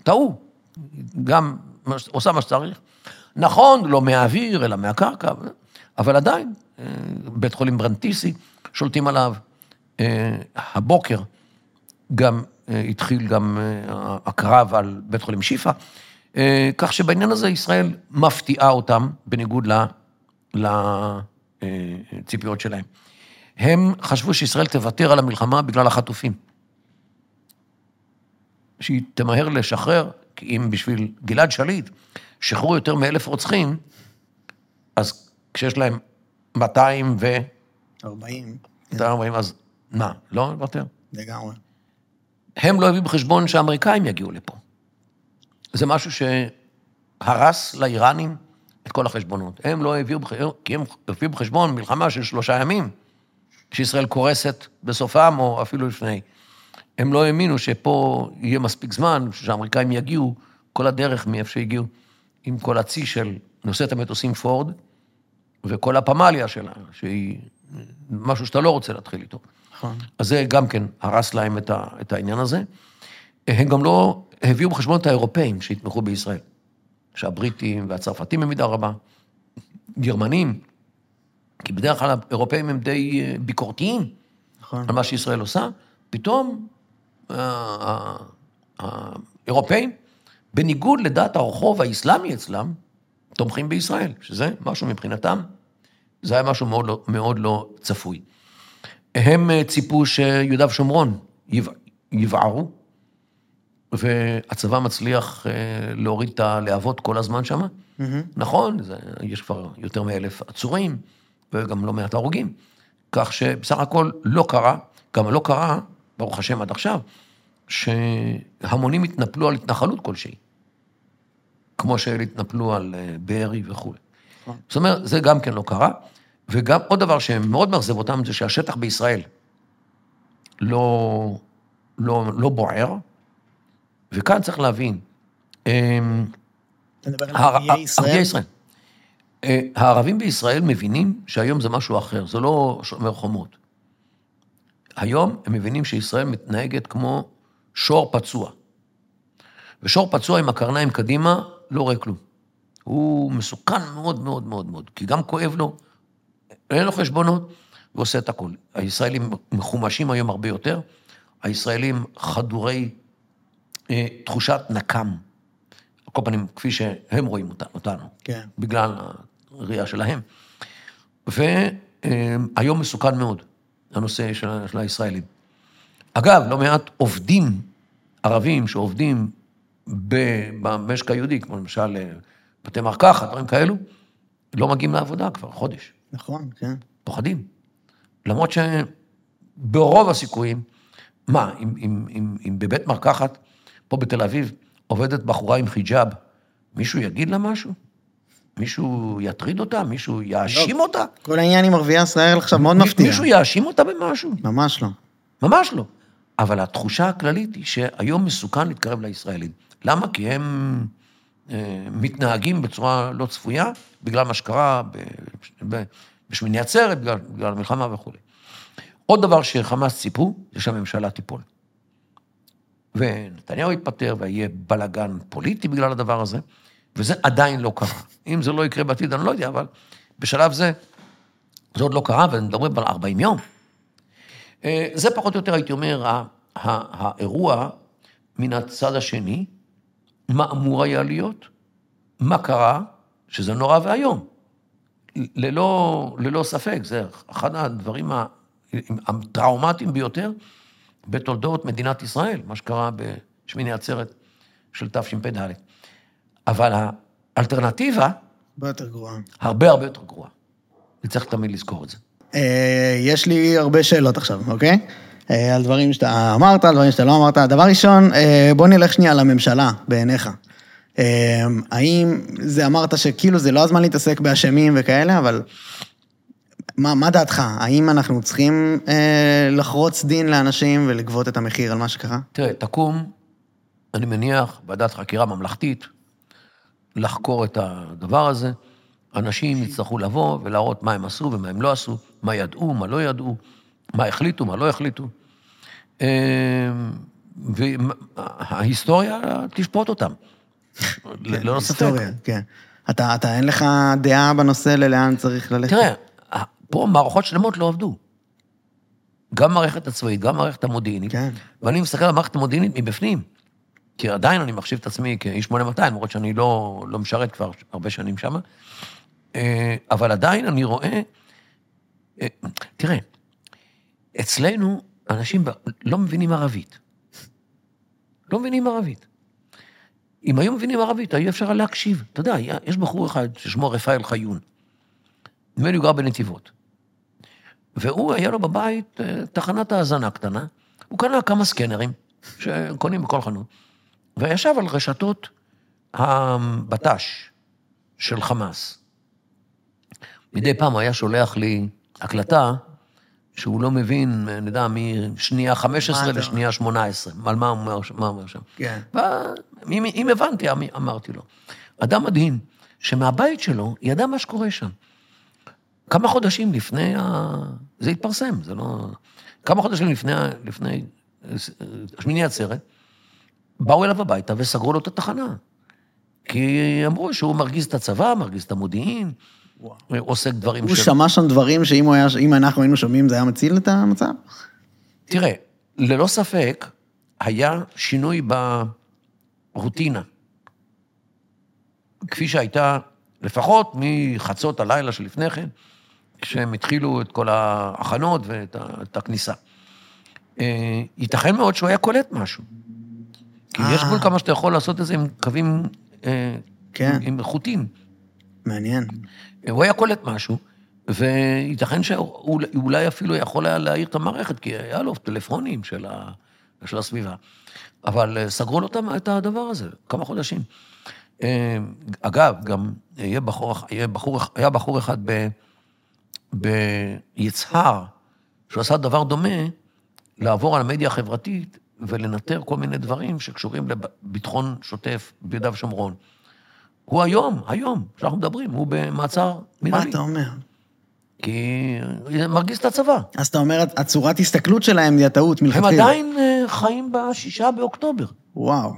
טעו. גם עושה מה שצריך. נכון, לא מהאוויר, אלא מהקרקע, אבל עדיין, אה, בית חולים ברנטיסי, שולטים עליו. אה, הבוקר גם התחיל גם אה, הקרב על בית חולים שיפא, אה, כך שבעניין הזה ישראל מפתיעה אותם, בניגוד לציפיות שלהם. הם חשבו שישראל תוותר על המלחמה בגלל החטופים. שהיא תמהר לשחרר, כי אם בשביל גלעד שליט שחררו יותר מאלף רוצחים, אז כשיש להם 200 ו... 40, 240, אז מה, לא נוותר? לגמרי. הם לא הביאו בחשבון שהאמריקאים יגיעו לפה. זה משהו שהרס לאיראנים את כל החשבונות. הם לא הביאו, כי הם הביאו בחשבון מלחמה של שלושה ימים, שישראל קורסת בסופם, או אפילו לפני. הם לא האמינו שפה יהיה מספיק זמן, שהאמריקאים יגיעו כל הדרך מאיפה שהגיעו, עם כל הצי של נושאת המטוסים פורד, וכל הפמליה שלה, שהיא משהו שאתה לא רוצה להתחיל איתו. נכון. אז זה גם כן הרס להם את, ה, את העניין הזה. הם גם לא הביאו בחשבון את האירופאים שיתמכו בישראל. שהבריטים והצרפתים במידה רבה, גרמנים, כי בדרך כלל האירופאים הם די אה, ביקורתיים נכון. על מה שישראל עושה, פתאום אה, ה- ה- האירופאים, בניגוד לדעת הרחוב האסלאמי אצלם, תומכים בישראל, שזה משהו מבחינתם, זה היה משהו מאוד לא, מאוד לא צפוי. הם אה, ציפו שיהודה ושומרון יבע- יבערו, והצבא מצליח אה, להוריד את הלהבות כל הזמן שם. נכון, זה, יש כבר יותר מאלף עצורים, וגם לא מעט הרוגים. כך שבסך הכל לא קרה, גם לא קרה, ברוך השם עד עכשיו, שהמונים התנפלו על התנחלות כלשהי. כמו שאלה התנפלו על אה, בארי וכו'. נכון. זאת אומרת, זה גם כן לא קרה. וגם עוד דבר שמאוד מאכזב אותם, זה שהשטח בישראל לא, לא, לא בוער, וכאן צריך להבין, אמ, אתה מדבר על הר- ערביי ישראל? ערביי ישראל. אה, הערבים בישראל מבינים שהיום זה משהו אחר, זה לא שומר חומות. היום הם מבינים שישראל מתנהגת כמו שור פצוע. ושור פצוע עם הקרניים קדימה לא רואה כלום. הוא מסוכן מאוד מאוד מאוד מאוד, כי גם כואב לו, אין לו חשבונות, ועושה את הכול. הישראלים מחומשים היום הרבה יותר, הישראלים חדורי אה, תחושת נקם. על כל פנים, כפי שהם רואים אותנו, כן. בגלל הראייה שלהם. והיום מסוכן מאוד, הנושא של, של הישראלים. אגב, לא מעט עובדים ערבים שעובדים במשק היהודי, כמו למשל אה, בתי מרקחת, דברים כאלו, לא מגיעים לעבודה כבר חודש. נכון, כן. פוחדים. למרות שברוב הסיכויים, מה, אם, אם, אם, אם בבית מרקחת, פה בתל אביב, עובדת בחורה עם חיג'אב, מישהו יגיד לה משהו? מישהו יטריד אותה? מישהו יאשים לא. אותה? כל העניין עם ערביי ישראל עכשיו מאוד מי- מפתיע. מישהו יאשים אותה במשהו? ממש לא. ממש לא. אבל התחושה הכללית היא שהיום מסוכן להתקרב לישראלים. למה? כי הם מתנהגים בצורה לא צפויה, בגלל מה שקרה בשמיני עצרת, בגלל, בגלל המלחמה וכולי. עוד דבר שחמאס ציפו, זה שהממשלה תיפול. ונתניהו יתפטר ויהיה בלאגן פוליטי בגלל הדבר הזה, וזה עדיין לא קרה. אם זה לא יקרה בעתיד, אני לא יודע, אבל בשלב זה, זה עוד לא קרה, ומדברים על 40 יום. אה, זה פחות או יותר, הייתי אומר, האירוע מן הצד השני, מה אמור היה להיות, מה קרה, שזה נורא ואיום. ללא, ללא ספק, זה אחד הדברים הטראומטיים ביותר בתולדות מדינת ישראל, מה שקרה בשמיני עצרת של תשפ"ד. אבל האלטרנטיבה הרבה יותר גרוע. הרבה הרבה יותר גרועה. וצריך תמיד לזכור את זה. אה, יש לי הרבה שאלות עכשיו, אוקיי? אה, על דברים שאתה אמרת, על דברים שאתה לא אמרת. דבר ראשון, אה, בוא נלך שנייה לממשלה, בעיניך. אה, האם זה אמרת שכאילו זה לא הזמן להתעסק באשמים וכאלה, אבל מה, מה דעתך? האם אנחנו צריכים אה, לחרוץ דין לאנשים ולגבות את המחיר על מה שקרה? תראה, תקום, אני מניח, ועדת חקירה ממלכתית, לחקור את הדבר הזה. אנשים יצטרכו לבוא ולהראות מה הם עשו ומה הם לא עשו, מה ידעו, מה לא ידעו, מה החליטו, מה לא החליטו. אה, וההיסטוריה תשפוט אותם, ללא ספק. היסטוריה, כן. אתה, אתה, אין לך דעה בנושא ללאן צריך ללכת? תראה, פה מערכות שלמות לא עבדו. גם מערכת הצבאית, גם מערכת המודיעינית. כן. ואני מסתכל על המערכת המודיעינית מבפנים. כי עדיין אני מחשיב את עצמי כאיש 8200, למרות שאני לא, לא משרת כבר הרבה שנים שם. אה, אבל עדיין אני רואה... אה, תראה, אצלנו אנשים לא מבינים ערבית. לא מבינים ערבית. אם היו מבינים ערבית, היה אפשר להקשיב. אתה יודע, יש בחור אחד ששמו רפאל חיון. נדמה לי הוא גר בנתיבות. והוא, היה לו בבית אה, תחנת האזנה קטנה, הוא קנה כמה סקנרים שקונים בכל חנות, וישב על רשתות הבט"ש של חמאס. מדי פעם הוא היה שולח לי הקלטה שהוא לא מבין, נדע, משנייה 15 מה אתה לשנייה 18, על מה הוא אומר, מה הוא אומר שם. כן. ואם אם הבנתי, אמ- אמרתי לו. אדם מדהים, שמהבית שלו ידע מה שקורה שם. כמה חודשים לפני ה... זה התפרסם, זה לא... כמה חודשים לפני, לפני אה, שמיני עצרת, באו אליו הביתה וסגרו לו את התחנה. כי אמרו שהוא מרגיז את הצבא, מרגיז את המודיעין, עוסק דברים הוא שמע שם דברים שאם הוא היה, אנחנו היינו שומעים זה היה מציל את המצב? תראה, ללא ספק, היה שינוי ברוטינה. כפי שהייתה, לפחות מחצות הלילה שלפני כן, כשהם התחילו את כל ההכנות ואת הכניסה. אה, ייתכן מאוד שהוא היה קולט משהו. כי יש אה. גבול כמה שאתה יכול לעשות את זה עם קווים, אה, כן. עם חוטים. מעניין. הוא היה קולט משהו, וייתכן שהוא אולי אפילו יכול היה להעיר את המערכת, כי היה לו טלפונים של, ה, של הסביבה. אבל אה, סגרו לו את הדבר הזה, כמה חודשים. אה, אגב, גם יהיה בחור, יהיה בחור, היה בחור אחד ב, ביצהר, שהוא עשה דבר דומה, לעבור על המדיה החברתית ולנטר כל מיני דברים שקשורים לביטחון שוטף ביהודה ושומרון. הוא היום, היום, כשאנחנו מדברים, הוא במעצר מה מנהלי. אתה אומר? כי זה מרגיז את הצבא. אז אתה אומר, הצורת הסתכלות שלהם היא הטעות הם מלכתחילה. עדיין אה, חיים בשישה באוקטובר. וואו.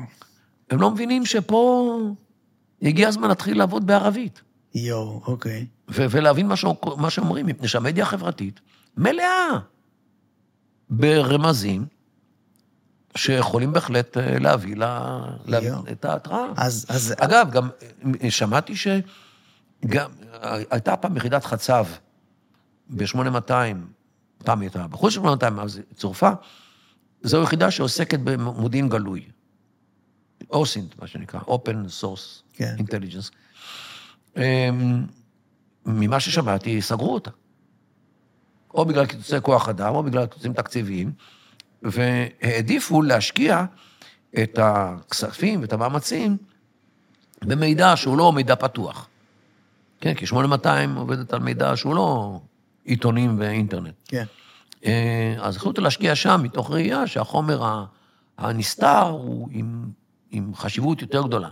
הם לא מבינים שפה הגיע הזמן להתחיל לעבוד בערבית. יואו, אוקיי. ו- ולהבין מה, שאומר- מה שאומרים, מפני שהמדיה החברתית מלאה ברמזים שיכולים בהחלט אה, להביא ל- להביא יואו. את ההתראה. אז, אז אגב, גם אה, שמעתי שגם הייתה פעם יחידת חצב ב-8200, פעם הייתה בחוץ של 8200, אז היא צורפה. זו יחידה שעוסקת במודיעין גלוי. אוסינט, מה שנקרא, Open Source כן. Intelligence. ממה ששמעתי, סגרו אותה. או בגלל קיצוצי כוח אדם, או בגלל קיצוצים תקציביים, והעדיפו להשקיע את הכספים ואת המאמצים במידע שהוא לא מידע פתוח. כן, כי 8200 עובדת על מידע שהוא לא עיתונים ואינטרנט. כן. אה, אז החליטו להשקיע שם, מתוך ראייה שהחומר הנסתר הוא עם, עם חשיבות יותר גדולה.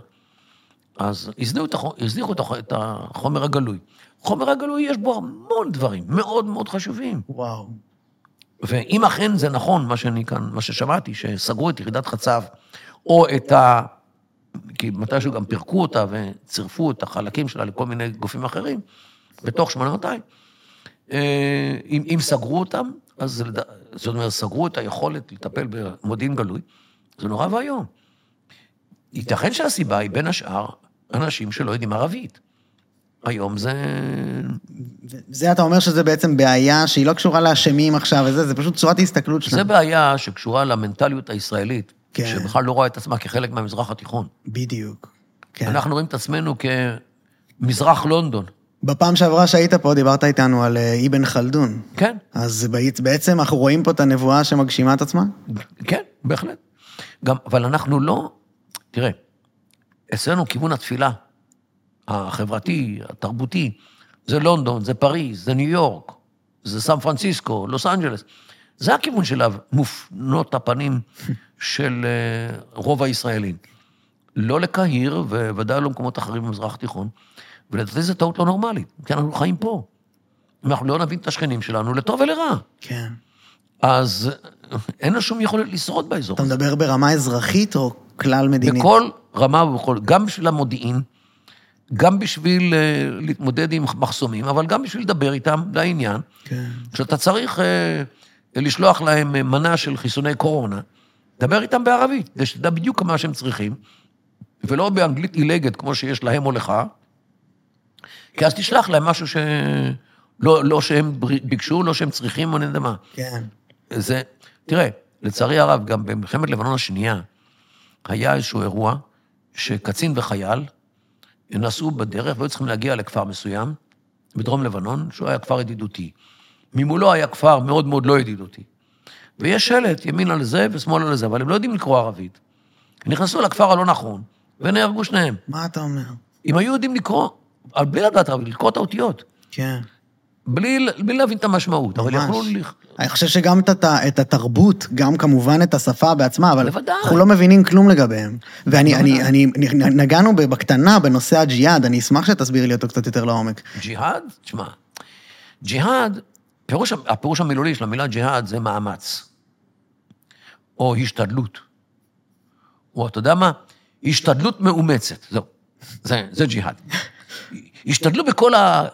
אז הזניחו את החומר הגלוי. חומר הגלוי יש בו המון דברים מאוד מאוד חשובים. וואו. ואם אכן זה נכון, מה שאני כאן, מה ששמעתי, שסגרו את יחידת חצב, או את ה... כי מתישהו גם פירקו אותה וצירפו את החלקים שלה לכל מיני גופים אחרים, בתוך 8200. אה, אם, אם סגרו אותם, אז זאת אומרת, סגרו את היכולת לטפל במודיעין גלוי, זה נורא ואיום. ייתכן שהסיבה היא, בין השאר, אנשים שלא יודעים ערבית. היום זה... זה אתה אומר שזה בעצם בעיה שהיא לא קשורה לאשמים עכשיו וזה, זה פשוט צורת הסתכלות זה שלנו. בעיה שקשורה למנטליות הישראלית, כן. שבכלל לא רואה את עצמה כחלק מהמזרח התיכון. בדיוק. כן. אנחנו רואים את עצמנו כמזרח לונדון. בפעם שעברה שהיית פה דיברת איתנו על אה, אבן חלדון. כן, אז בעצ- בעצם אנחנו רואים פה את הנבואה שמגשימה את עצמה? כן, בהחלט. גם, אבל אנחנו לא... תראה, אצלנו כיוון התפילה החברתי, התרבותי, זה לונדון, זה פריז, זה ניו יורק, זה סן פרנסיסקו, לוס אנג'לס. זה הכיוון שאליו מופנות הפנים של אה, רוב הישראלים. לא לקהיר, וודאי לא למקומות אחרים במזרח התיכון, ולדעתי זו טעות לא נורמלית, כי אנחנו חיים פה. אם אנחנו לא נבין את השכנים שלנו, לטוב ולרע. כן. אז אין לה שום יכולת לשרוד באזור. אתה מדבר ברמה אזרחית או כלל מדינית? בכל רמה ובכל, גם בשביל המודיעין, גם בשביל uh, להתמודד עם מחסומים, אבל גם בשביל לדבר איתם לעניין. כן. כשאתה צריך uh, לשלוח להם אה, מנה של חיסוני קורונה, דבר איתם בערבית, כדי שתדע בדיוק מה שהם צריכים, ולא באנגלית עילגת כמו שיש להם או לך, כי אז תשלח להם משהו ש... לא, לא שהם ביקשו, לא שהם צריכים, או אני יודע מה. כן. זה, תראה, לצערי הרב, גם במלחמת לבנון השנייה, היה איזשהו אירוע שקצין וחייל נסעו בדרך והיו צריכים להגיע לכפר מסוים, בדרום לבנון, שהוא היה כפר ידידותי. ממולו היה כפר מאוד מאוד לא ידידותי. ויש שלט, ימינה לזה ושמאלה לזה, אבל הם לא יודעים לקרוא ערבית. נכנסו לכפר הלא נכון, ונהרגו שניהם. מה אתה אומר? אם היו יודעים לקרוא, בלי לדעת ערבית, לקרוא את האותיות, כן. בלי, בלי להבין את המשמעות, אבל ממש. יכלו... לכ- אני חושב שגם את, הת- את התרבות, גם כמובן את השפה בעצמה, אבל בוודאי. אנחנו לא מבינים כלום לגביהם. ואני, אני, אני, נגענו בקטנה בנושא הג'יהאד, אני אשמח שתסביר לי אותו קצת יותר לעומק. ג'יהאד, תשמע, ג'יהאד, פירוש, הפירוש המילולי של המילה ג'יהאד זה מאמץ, או השתדלות, או אתה יודע מה? השתדלות מאומצת, זהו, זה, זה ג'יהאד. השתדלו בכל ה,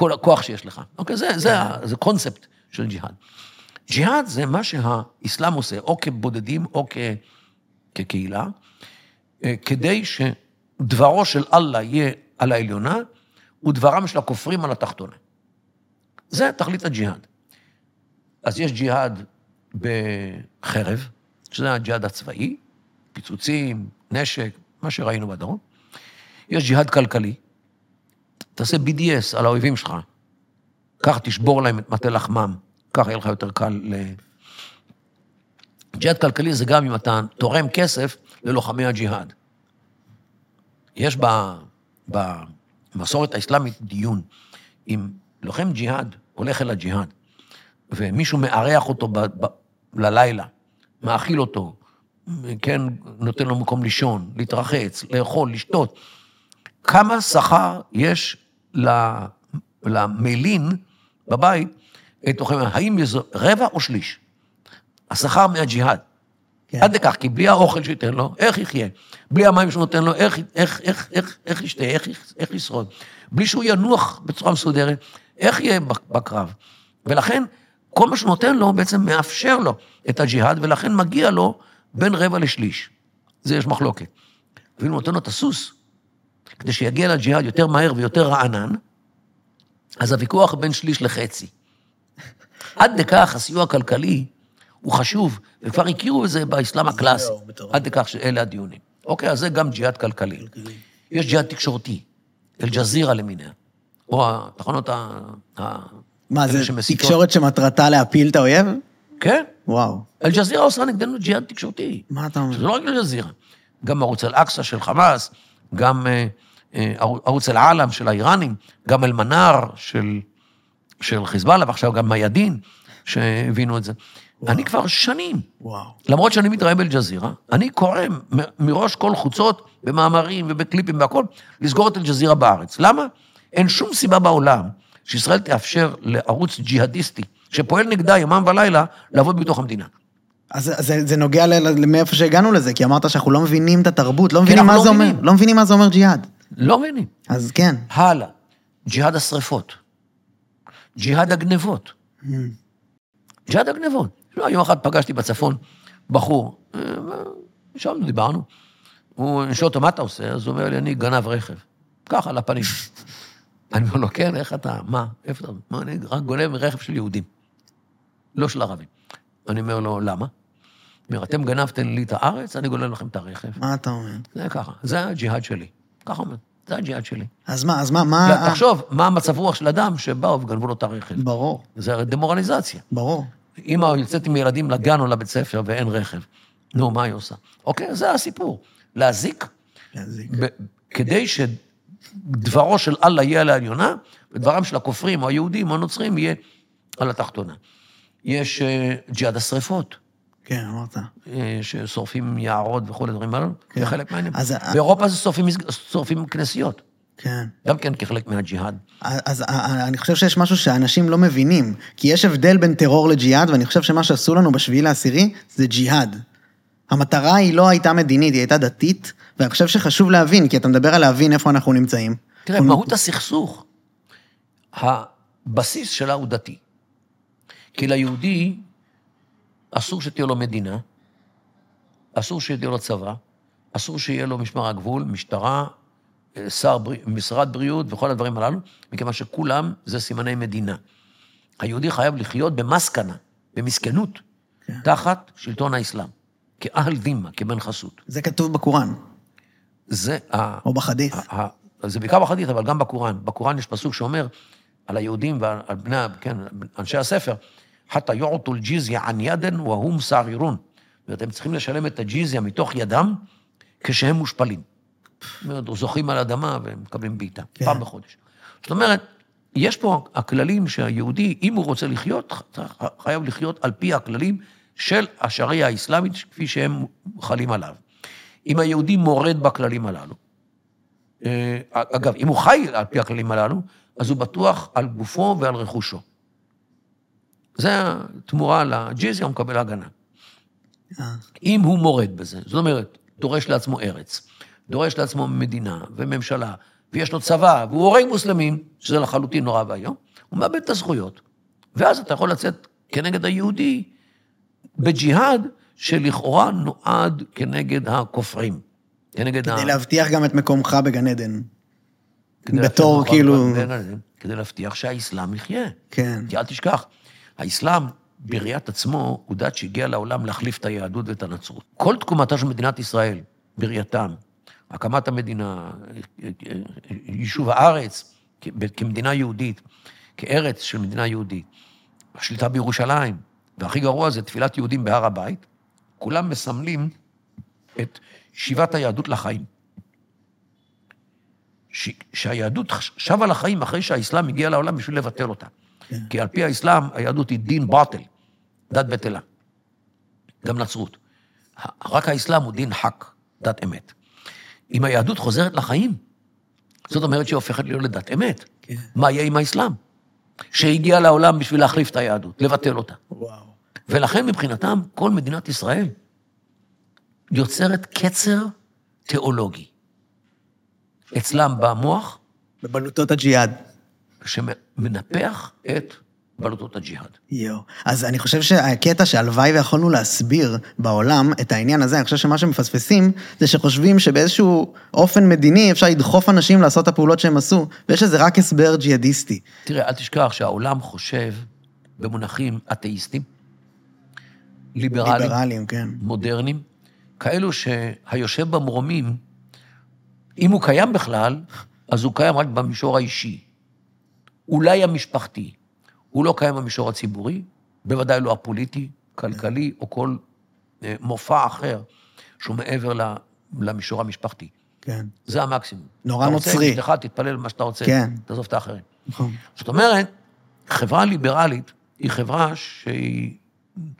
כל הכוח שיש לך, אוקיי? זה, זה, ה- זה קונספט של ג'יהאד. ג'יהאד זה מה שהאסלאם עושה, או כבודדים או כ, כקהילה, אה, כדי שדברו של אללה יהיה על העליונה, ודברם של הכופרים על התחתונה. זה תכלית הג'יהאד. אז יש ג'יהאד בחרב, שזה הג'יהאד הצבאי, פיצוצים, נשק, מה שראינו בדרום. יש ג'יהאד כלכלי, תעשה BDS על האויבים שלך, ככה תשבור להם את מטה לחמם, ככה יהיה לך יותר קל ל... ג'יהאד כלכלי זה גם אם אתה תורם כסף ללוחמי הג'יהאד. יש במסורת האסלאמית דיון, אם לוחם ג'יהאד הולך אל הג'יהאד, ומישהו מארח אותו ב, ב, ללילה, מאכיל אותו, כן, נותן לו מקום לישון, להתרחץ, לאכול, לשתות, כמה שכר יש למלין בבית, את לוחם, האם זה רבע או שליש? השכר מהג'יהאד. כן. עד לכך, כי בלי האוכל שייתן לו, איך יחיה? בלי המים שהוא נותן לו, איך, איך, איך, איך, איך ישתה, איך, איך ישרוד? בלי שהוא ינוח בצורה מסודרת, איך יהיה בקרב? ולכן, כל מה שהוא נותן לו בעצם מאפשר לו את הג'יהאד, ולכן מגיע לו בין רבע לשליש. זה יש מחלוקת. ואם הוא נותן לו את הסוס, כדי שיגיע לג'יהאד יותר מהר ויותר רענן, אז הוויכוח בין שליש לחצי. עד לכך הסיוע הכלכלי הוא חשוב, וכבר הכירו את זה באסלאם הקלאסי. עד לכך שאלה הדיונים. אוקיי, אז זה גם ג'יהאד כלכלי. יש ג'יהאד תקשורתי, אל-ג'זירה למיניהם, או התחנות ה... מה, זה. תקשורת שמטרתה להפיל את האויב? כן, וואו. אל-ג'זירה עושה נגדנו ג'יהאד תקשורתי. מה אתה אומר? זה לא רק אל-ג'זירה, גם ערוץ אל-אקצא של חמאס, גם אה, אה, ערו- ערוץ אל-עלם של האיראנים, גם אל-מנאר של, של חיזבאללה, ועכשיו גם מיאדין, שהבינו את זה. אני כבר שנים, וואו. למרות שאני מתראיין באל-ג'זירה, אני קורא מראש כל חוצות, במאמרים ובקליפים והכול, לסגור את אל-ג'זירה בארץ. למה? אין שום סיבה בעולם שישראל תאפשר לערוץ ג'יהאדיסטי, שפועל נגדה יומם ולילה, לעבוד בתוך המדינה. אז אז זה, זה נוגע מאיפה שהגענו לזה, כי אמרת שאנחנו לא מבינים את התרבות, לא מבינים אנחנו מה לא זה אומר, מבינים. לא מבינים מה זה אומר ג'יהאד. לא מבינים. אז כן. הלאה, ג'יהאד השרפות, ג'יהאד הגנבות, ג'יהאד הגנבות. לא, יום אחד פגשתי בצפון בחור, אה, שם דיברנו, הוא, אני שואל אותו, מה אתה עושה? אז הוא אומר לי, אני גנב רכב. ככה, לפנים. (laughs) אני אומר לו, כן, איך אתה, מה, איפה אתה? מה, אני רק גונב רכב של יהודים, לא של ערבים. אני אומר לו, למה? אומר, אתם גנבתם לי את הארץ, אני גונב לכם את הרכב. מה אתה אומר? זה ככה, זה הג'יהאד שלי. ככה אומר, זה הג'יהאד שלי. אז מה, אז מה, מה... לא, תחשוב, מה המצב רוח של אדם שבאו וגנבו לו את הרכב. ברור, זה הרי דמורליזציה. ברור. אמא יוצאת עם ילדים לגן או לבית ספר ואין רכב. נו, מה היא עושה? אוקיי, זה הסיפור. להזיק, להזיק. כדי שדברו של אללה יהיה על העליונה, ודברם של הכופרים או היהודים או הנוצרים יהיה על התחתונה. יש אה, ג'יהאד השרפות, כן, אמרת. אה, ששורפים יערות וכל הדברים הללו, כן. זה חלק מהעניין. אז- באירופה זה שורפים שורפים כנסיות, כן. גם כן כחלק מהג'יהאד. אז אה, אני חושב שיש משהו שאנשים לא מבינים, כי יש הבדל בין טרור לג'יהאד, ואני חושב שמה שעשו לנו בשביעי לעשירי זה ג'יהאד. המטרה היא לא הייתה מדינית, היא הייתה דתית, ואני חושב שחשוב להבין, כי אתה מדבר על להבין איפה אנחנו נמצאים. תראה, אנחנו- מהות הסכסוך, הבסיס שלה הוא דתי. כי ליהודי אסור שתהיה לו מדינה, אסור שתהיה לו צבא, אסור שיהיה לו משמר הגבול, משטרה, אה, שר, משרד בריאות וכל הדברים הללו, מכיוון שכולם זה סימני מדינה. היהודי חייב לחיות במסקנה, במסכנות, כן. תחת שלטון האסלאם, כאהל דימה, כבן חסות. זה כתוב בקוראן, זה ה... או בחדית'. זה בעיקר בחדית, אבל גם בקוראן. בקוראן יש פסוק שאומר על היהודים ועל על בני, כן, אנשי הספר, חתא יועטו אל-ג'יזיה ען ידן והום סערירון. זאת אומרת, הם צריכים לשלם את הג'יזיה מתוך ידם כשהם מושפלים. זאת אומרת, זוכים על אדמה והם מקבלים בעיטה, כן. פעם בחודש. זאת אומרת, יש פה הכללים שהיהודי, אם הוא רוצה לחיות, חייב לחיות על פי הכללים של השריעה האסלאמית, כפי שהם חלים עליו. אם היהודי מורד בכללים הללו, אה, אגב, אם הוא חי על פי הכללים הללו, אז הוא בטוח על גופו ועל רכושו. זה התמורה לג'יזיה, הוא מקבל הגנה. אה, אם הוא מורד בזה, זאת אומרת, דורש לעצמו ארץ, דורש לעצמו מדינה וממשלה, ויש לו צבא, והוא הורג מוסלמים, שזה לחלוטין נורא ואיום, הוא מאבד את הזכויות. ואז אתה יכול לצאת כנגד היהודי בג'יהאד, שלכאורה נועד כנגד הכופרים. כנגד ה... כדי להבטיח גם את מקומך בגן עדן. כדי בתור, כאילו- כדי להבטיח שהאסלאם יחיה. כן. כי אל תשכח, האסלאם בראיית עצמו הוא דת שהגיע לעולם להחליף את היהדות ואת הנצרות. כל תקומתה של מדינת ישראל, בראייתם, הקמת המדינה, יישוב הארץ כמדינה יהודית, כארץ של מדינה יהודית, השליטה בירושלים, והכי גרוע זה תפילת יהודים בהר הבית, כולם מסמלים את שיבת היהדות לחיים. ש- שהיהדות שבה לחיים אחרי שהאסלאם הגיע לעולם בשביל לבטל אותה. כי על פי האסלאם, היהדות היא דין באטל, דת בטלה. גם נצרות. רק האסלאם הוא דין חק, דת אמת. אם היהדות חוזרת לחיים, זאת אומרת שהיא הופכת להיות לדת אמת. כן. מה יהיה עם האסלאם? שהגיע לעולם בשביל להחליף את היהדות, לבטל אותה. וואו. ולכן מבחינתם, כל מדינת ישראל יוצרת קצר תיאולוגי. אצלם במוח, בבלוטות הג'יהאד. שמנפח את בלוטות הג'יהאד. יואו. אז אני חושב שהקטע שהלוואי ויכולנו להסביר בעולם את העניין הזה, אני חושב שמה שמפספסים זה שחושבים שבאיזשהו אופן מדיני אפשר לדחוף אנשים לעשות את הפעולות שהם עשו, ויש לזה רק הסבר ג'יהאדיסטי. תראה, אל תשכח שהעולם חושב במונחים אתאיסטים, ליברליים, ליברליים, כן. מודרניים, כאלו שהיושב במרומים, אם הוא קיים בכלל, אז הוא קיים רק במישור האישי. אולי המשפחתי. הוא לא קיים במישור הציבורי, בוודאי לא הפוליטי, כלכלי, או כל אה, מופע אחר שהוא מעבר למישור המשפחתי. כן. זה המקסימום. נורא אתה רוצה, נוצרי. אשתך, תתפלל מה שאתה רוצה, כן. תעזוב את האחרים. נכון. זאת אומרת, חברה ליברלית היא חברה שהיא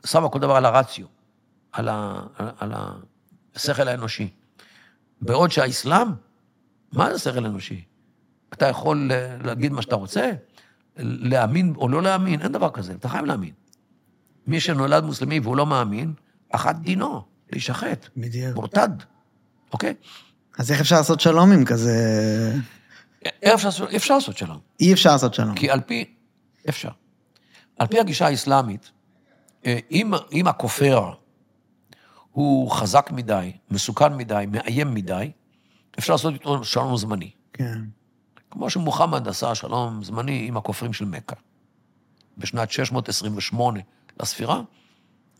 שמה כל דבר על הרציו, על, ה, על השכל האנושי. בעוד שהאסלאם, מה זה שכל אנושי? אתה יכול אה, להגיד מה שאתה רוצה, להאמין או לא להאמין, אין דבר כזה, אתה חייב להאמין. מי שנולד מוסלמי והוא לא מאמין, אחת דינו, להישחט, בדיוק. מורתד, אוקיי? אז איך אפשר לעשות שלום עם כזה... אפשר, לעשות- אפשר לעשות שלום. אי אפשר לעשות שלום. כי על פי, אפשר. על פי הגישה האסלאמית, אה, אם, אם הכופר הוא חזק מדי, מסוכן מדי, מאיים מדי, אפשר לעשות איתו שלום זמני. כן. כמו שמוחמד עשה שלום זמני עם הכופרים של מכה. בשנת 628 לספירה,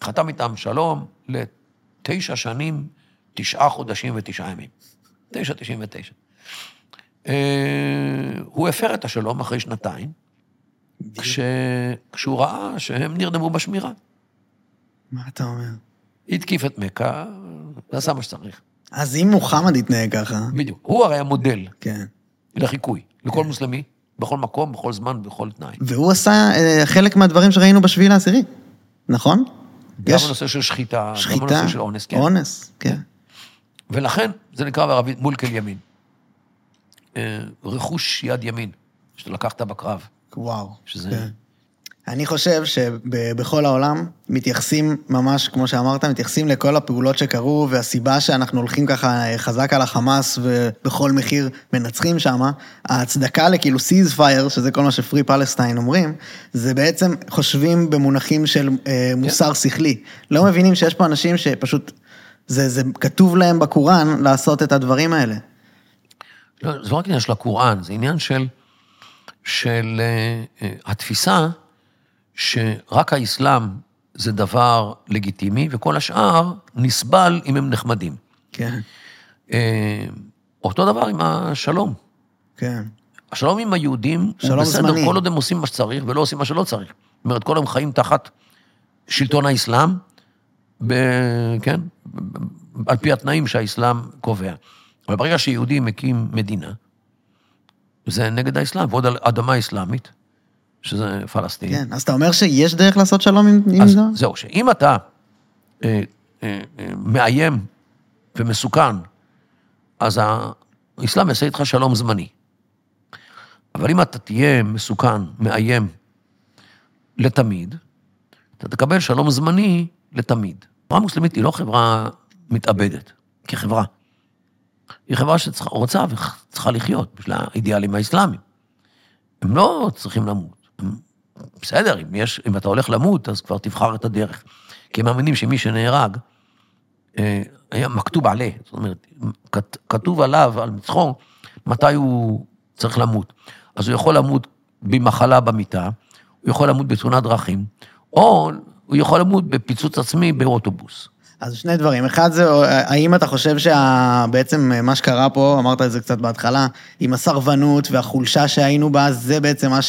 חתם איתם שלום לתשע שנים, תשעה חודשים ותשעה ימים. תשע, תשעים ותשע. אה, הוא הפר את השלום אחרי שנתיים, כש... כשהוא ראה שהם נרדמו בשמירה. מה אתה אומר? התקיף את מכה, ועשה מה שצריך. אז אם מוחמד יתנהג ככה, בדיוק. הוא הרי המודל כן. לחיקוי, לכל מוסלמי, בכל מקום, בכל זמן, בכל תנאי. והוא עשה אה, חלק מהדברים שראינו בשביעי לעשירי, נכון? גם יש הנושא של שחיטה, גם שחיטה, הנושא של אונס, כן. אונס, כן. ולכן זה נקרא בערבית מולקל ימין. אה, רכוש יד ימין, שאתה לקחת בקרב. וואו. שזה- כן. אני חושב שבכל העולם מתייחסים ממש, כמו שאמרת, מתייחסים לכל הפעולות שקרו, והסיבה שאנחנו הולכים ככה חזק על החמאס ובכל מחיר מנצחים שם, ההצדקה לכאילו סיז פייר, שזה כל מה שפרי פלסטיין אומרים, זה בעצם חושבים במונחים של אה, מוסר שכלי. לא מבינים שיש פה אנשים שפשוט, זה, זה כתוב להם בקוראן לעשות את הדברים האלה. לא, זה לא רק עניין של הקוראן, זה עניין של, של uh, התפיסה שרק האסלאם זה דבר לגיטימי, וכל השאר נסבל אם הם נחמדים. כן, Uh, אותו דבר עם השלום. כן. השלום עם היהודים הוא שלום בסדר, זמני. כל עוד הם עושים מה שצריך ולא עושים מה שלא צריך. זאת אומרת, כל הם חיים תחת שלטון האסלאם, ב, כן, על פי התנאים שהאסלאם קובע. אבל ברגע שיהודי מקים מדינה, זה נגד האסלאם, ועוד על אדמה אסלאמית, שזה פלסטין. כן, אז אתה אומר שיש דרך לעשות שלום עם, עם אז זה? זהו, שאם אתה אה, אה, אה, מאיים ומסוכן, אז האסלאם יעשה איתך שלום זמני. אבל אם אתה תהיה מסוכן, מאיים לתמיד, אתה תקבל שלום זמני לתמיד. חברה מוסלמית היא לא חברה מתאבדת, כחברה. היא חברה שרוצה וצריכה לחיות בשביל האידיאלים האסלאמיים. הם לא צריכים למות. בסדר, אם, יש, אם אתה הולך למות, אז כבר תבחר את הדרך. כי הם מאמינים שמי שנהרג, אה, היה מכתוב עליה, זאת אומרת, כת- כתוב עליו, על מצחו, מתי הוא צריך למות. אז הוא יכול למות במחלה במיטה, הוא יכול למות בתאונת דרכים, או הוא יכול למות בפיצוץ עצמי באוטובוס. אז שני דברים. אחד זה, האם אתה חושב שבעצם מה שקרה פה, אמרת את זה קצת בהתחלה, עם הסרבנות והחולשה שהיינו בה, זה בעצם מה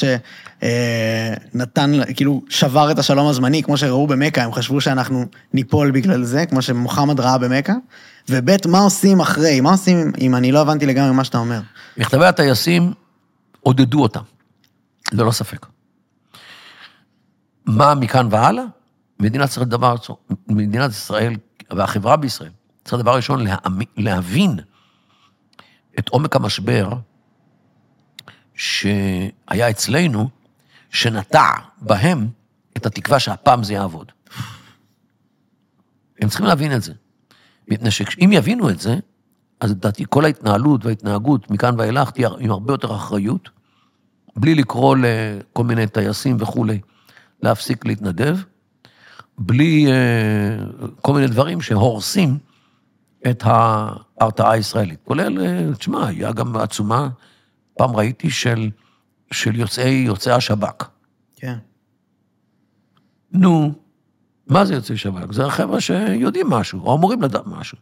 שנתן, כאילו, שבר את השלום הזמני, כמו שראו במכה, הם חשבו שאנחנו ניפול בגלל זה, כמו שמוחמד ראה במכה. וב', מה עושים אחרי? מה עושים אם אני לא הבנתי לגמרי מה שאתה אומר? מכתבי הטייסים עודדו אותם, ללא ספק. מה מכאן והלאה? מדינת ישראל, דבר, מדינת ישראל והחברה בישראל, צריך דבר ראשון להבין את עומק המשבר שהיה אצלנו, שנטע בהם את התקווה שהפעם זה יעבוד. הם צריכים להבין את זה. מפני שאם יבינו את זה, אז לדעתי כל ההתנהלות וההתנהגות מכאן ואילך תהיה עם הרבה יותר אחריות, בלי לקרוא לכל מיני טייסים וכולי להפסיק להתנדב, בלי אה, כל מיני דברים שהורסים את ההרתעה הישראלית. כולל, אה, תשמע, היה גם עצומה, פעם ראיתי, של, של יוצאי, יוצאי השב"כ. כן. נו, מה זה יוצאי שב"כ? זה החבר'ה שיודעים משהו, או אמורים לדעת משהו.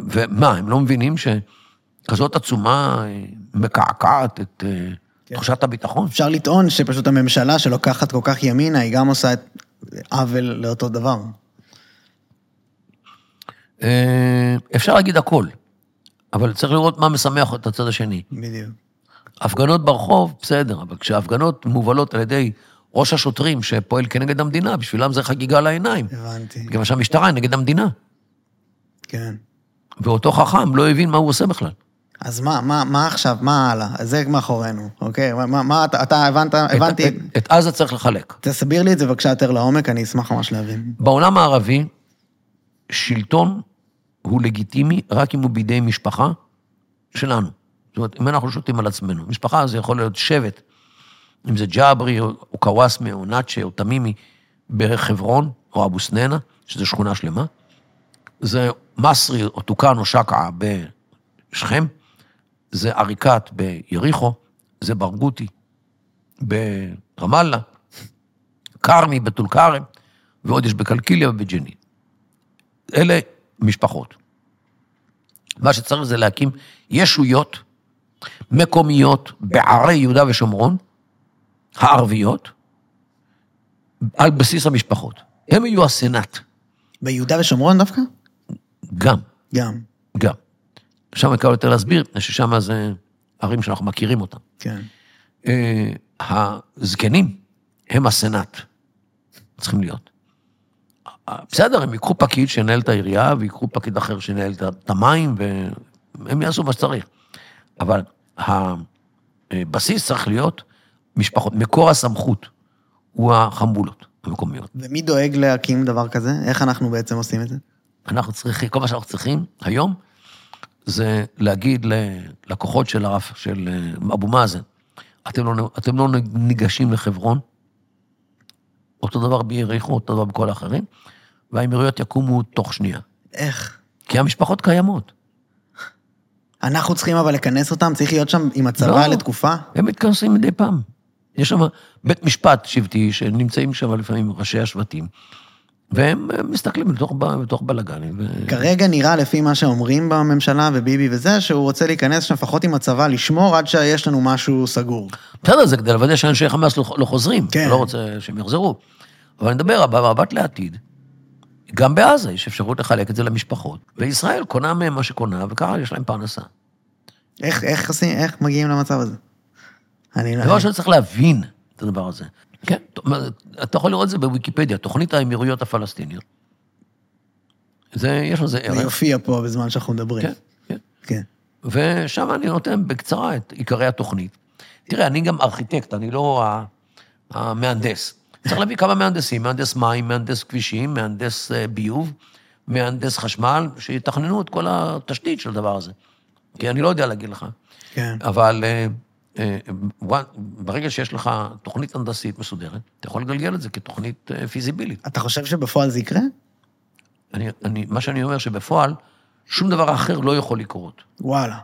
ומה, הם לא מבינים שכזאת עצומה אה, מקעקעת את אה, כן. תחושת הביטחון? אפשר לטעון שפשוט הממשלה שלוקחת כל כך ימינה, היא גם עושה את עוול לאותו דבר. אה, אפשר להגיד הכל, אבל צריך לראות מה משמח את הצד השני. בדיוק. הפגנות ברחוב, בסדר, אבל כשההפגנות מובלות על ידי ראש השוטרים שפועל כנגד המדינה, בשבילם זה חגיגה לעיניים. הבנתי. מכיוון שהמשטרה היא נגד המדינה, כן. ואותו חכם לא הבין מה הוא עושה בכלל. אז מה, מה, מה עכשיו, מה הלאה? זה מאחורינו, אוקיי? מה, מה אתה, אתה הבנת, הבנתי. את, את, את עזה צריך לחלק. תסביר לי את זה בבקשה יותר לעומק, אני אשמח ממש להבין. בעולם הערבי, שלטון הוא לגיטימי רק אם הוא בידי משפחה שלנו. זאת אומרת, אם אנחנו שותים על עצמנו. משפחה זה יכול להיות שבט, אם זה ג'אברי, או, או קוואסמה, או נאצ'ה, או תמימי בחברון, או אבו סננה, שזו שכונה שלמה. זה מסרי, או טוקן, או שקעה בשכם. זה עריקאת ביריחו, זה ברגותי ברמאללה, כרמי בטול כרם, ועוד יש בקלקיליה ובג'נין. אלה משפחות. מה שצריך זה להקים ישויות מקומיות בערי יהודה ושומרון, הערביות, על בסיס המשפחות. הם יהיו הסנאט, ביהודה ושומרון דווקא? גם, גם, גם. שם קל יותר להסביר, ששם זה ערים שאנחנו מכירים אותן. כן. אה, הזקנים הם הסנאט, צריכים להיות. אה, בסדר, הם ייקחו פקיד שינהל את העירייה, ויקחו פקיד אחר שינהל את המים, והם יעשו מה שצריך. אבל הבסיס צריך להיות משפחות. מקור הסמכות הוא החמולות המקומיות. ומי דואג להקים דבר כזה? איך אנחנו בעצם עושים את זה? אנחנו צריכים, כל מה שאנחנו צריכים היום, זה להגיד ללקוחות של הרב, של אה, אבו מאזן, אתם לא, אתם לא ניגשים לחברון, אותו דבר ביריחו, אותו דבר בכל האחרים, והאמירויות יקומו תוך שנייה. איך? כי המשפחות קיימות. אנחנו צריכים אבל לכנס אותם? צריך להיות שם עם הצבא לא. לתקופה? הם מתכנסים מדי פעם. יש שם בית משפט שבטי, שנמצאים שם לפעמים ראשי השבטים, והם מסתכלים בתוך, בתוך בלאגנים. ו... כרגע נראה לפי מה שאומרים בממשלה וביבי וזה, שהוא רוצה להיכנס שם לפחות עם הצבא, לשמור עד שיש לנו משהו סגור. בסדר, זה כדי לוודא שאנשי חמאס לא, לא חוזרים. כן. לא רוצה שהם יחזרו. אבל אני מדבר במבט לעתיד, גם בעזה יש אפשרות לחלק את זה למשפחות, וישראל קונה מהם מה שקונה, וככה יש להם פרנסה. איך, איך עושים, איך מגיעים למצב הזה? אני לא... דבר ראשון צריך להבין את הדבר הזה. כן, אתה יכול לראות את זה בוויקיפדיה, תוכנית האמירויות הפלסטיניות. זה, יש לזה זה ערך. יופיע פה בזמן שאנחנו מדברים. כן, כן. כן. ושם אני נותן בקצרה את עיקרי התוכנית. תראה, אני גם ארכיטקט, אני לא המהנדס. צריך להביא כמה מהנדסים, מהנדס מים, מהנדס כבישים, מהנדס אה, ביוב, מהנדס חשמל, שיתכננו את כל התשתית של הדבר הזה. כי אני לא יודע להגיד לך. כן. אבל אה, אה, ברגע שיש לך תוכנית הנדסית מסודרת, אתה יכול לגלגל את זה כתוכנית פיזיבילית. אתה חושב שבפועל זה יקרה? אני, אני, מה שאני אומר שבפועל, שום דבר אחר לא יכול לקרות. וואלה.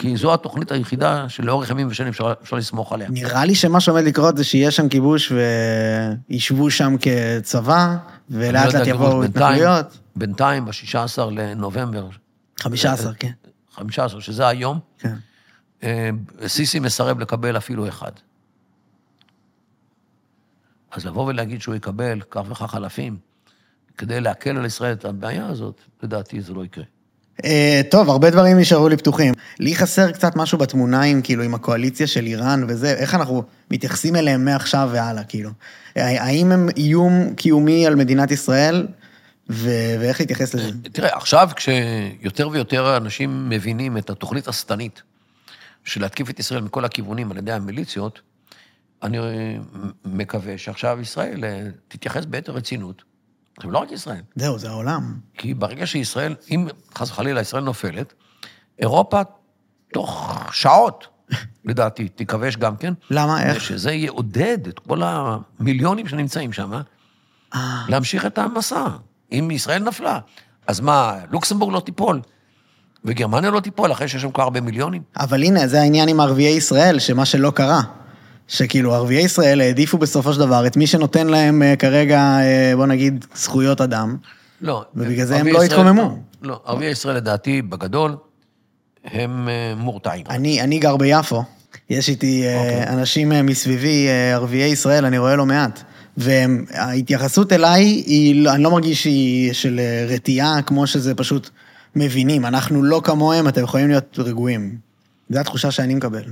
כי זו התוכנית היחידה שלאורך ימים ושנים אפשר, אפשר לסמוך עליה. נראה לי שמה שעומד לקרות זה שיהיה שם כיבוש וישבו שם כצבא, לא ולאט יודע, לאט יבואו. התנחלויות. בינתיים, ב-16 לנובמבר, 15, כן. 15, שזה היום, כן. אה, סיסי מסרב לקבל אפילו אחד. אז לבוא ולהגיד שהוא יקבל כך וכך אלפים, כדי להקל על ישראל את הבעיה הזאת, לדעתי זה לא יקרה. אה, טוב, הרבה דברים נשארו לי פתוחים. לי חסר קצת משהו בתמונה עם, כאילו, עם הקואליציה של איראן וזה, איך אנחנו מתייחסים אליהם מעכשיו והלאה, כאילו. אה, האם הם איום קיומי על מדינת ישראל, ו- ואיך להתייחס לזה? תראה, עכשיו כשיותר ויותר אנשים מבינים את התוכנית השטנית של להתקיף את ישראל מכל הכיוונים על ידי המיליציות, אני מקווה שעכשיו ישראל אה, תתייחס ביתר רצינות. עכשיו, לא רק ישראל, זהו, זה העולם. כי ברגע שישראל, אם חס וחלילה ישראל נופלת, אירופה תוך שעות (laughs) לדעתי, תיכבש גם כן. למה? איך? שזה יעודד את כל המיליונים שנמצאים שם, אה, להמשיך את המסע. אם ישראל נפלה, אז מה, לוקסמבורג לא תיפול, וגרמניה לא תיפול אחרי שיש שם כל הרבה מיליונים? אבל הנה, זה העניין עם ערביי ישראל, שמה שלא קרה. שכאילו ערביי ישראל העדיפו בסופו של דבר את מי שנותן להם אה, כרגע, אה, בוא נגיד, זכויות אדם. לא. ובגלל זה הם לא ישראל- התקוממו. לא, ערביי ישראל לדעתי, בגדול, הם אה, מורתעים. אני, אני גר ביפו, יש איתי אה, אוקיי. אנשים מסביבי, ערביי ישראל, אני רואה לא מעט. וההתייחסות אליי, היא, לא- אני לא מרגיש שהיא של רתיעה, כמו שזה פשוט מבינים. אנחנו לא כמוהם, אתם יכולים להיות רגועים. זו התחושה שאני מקבל.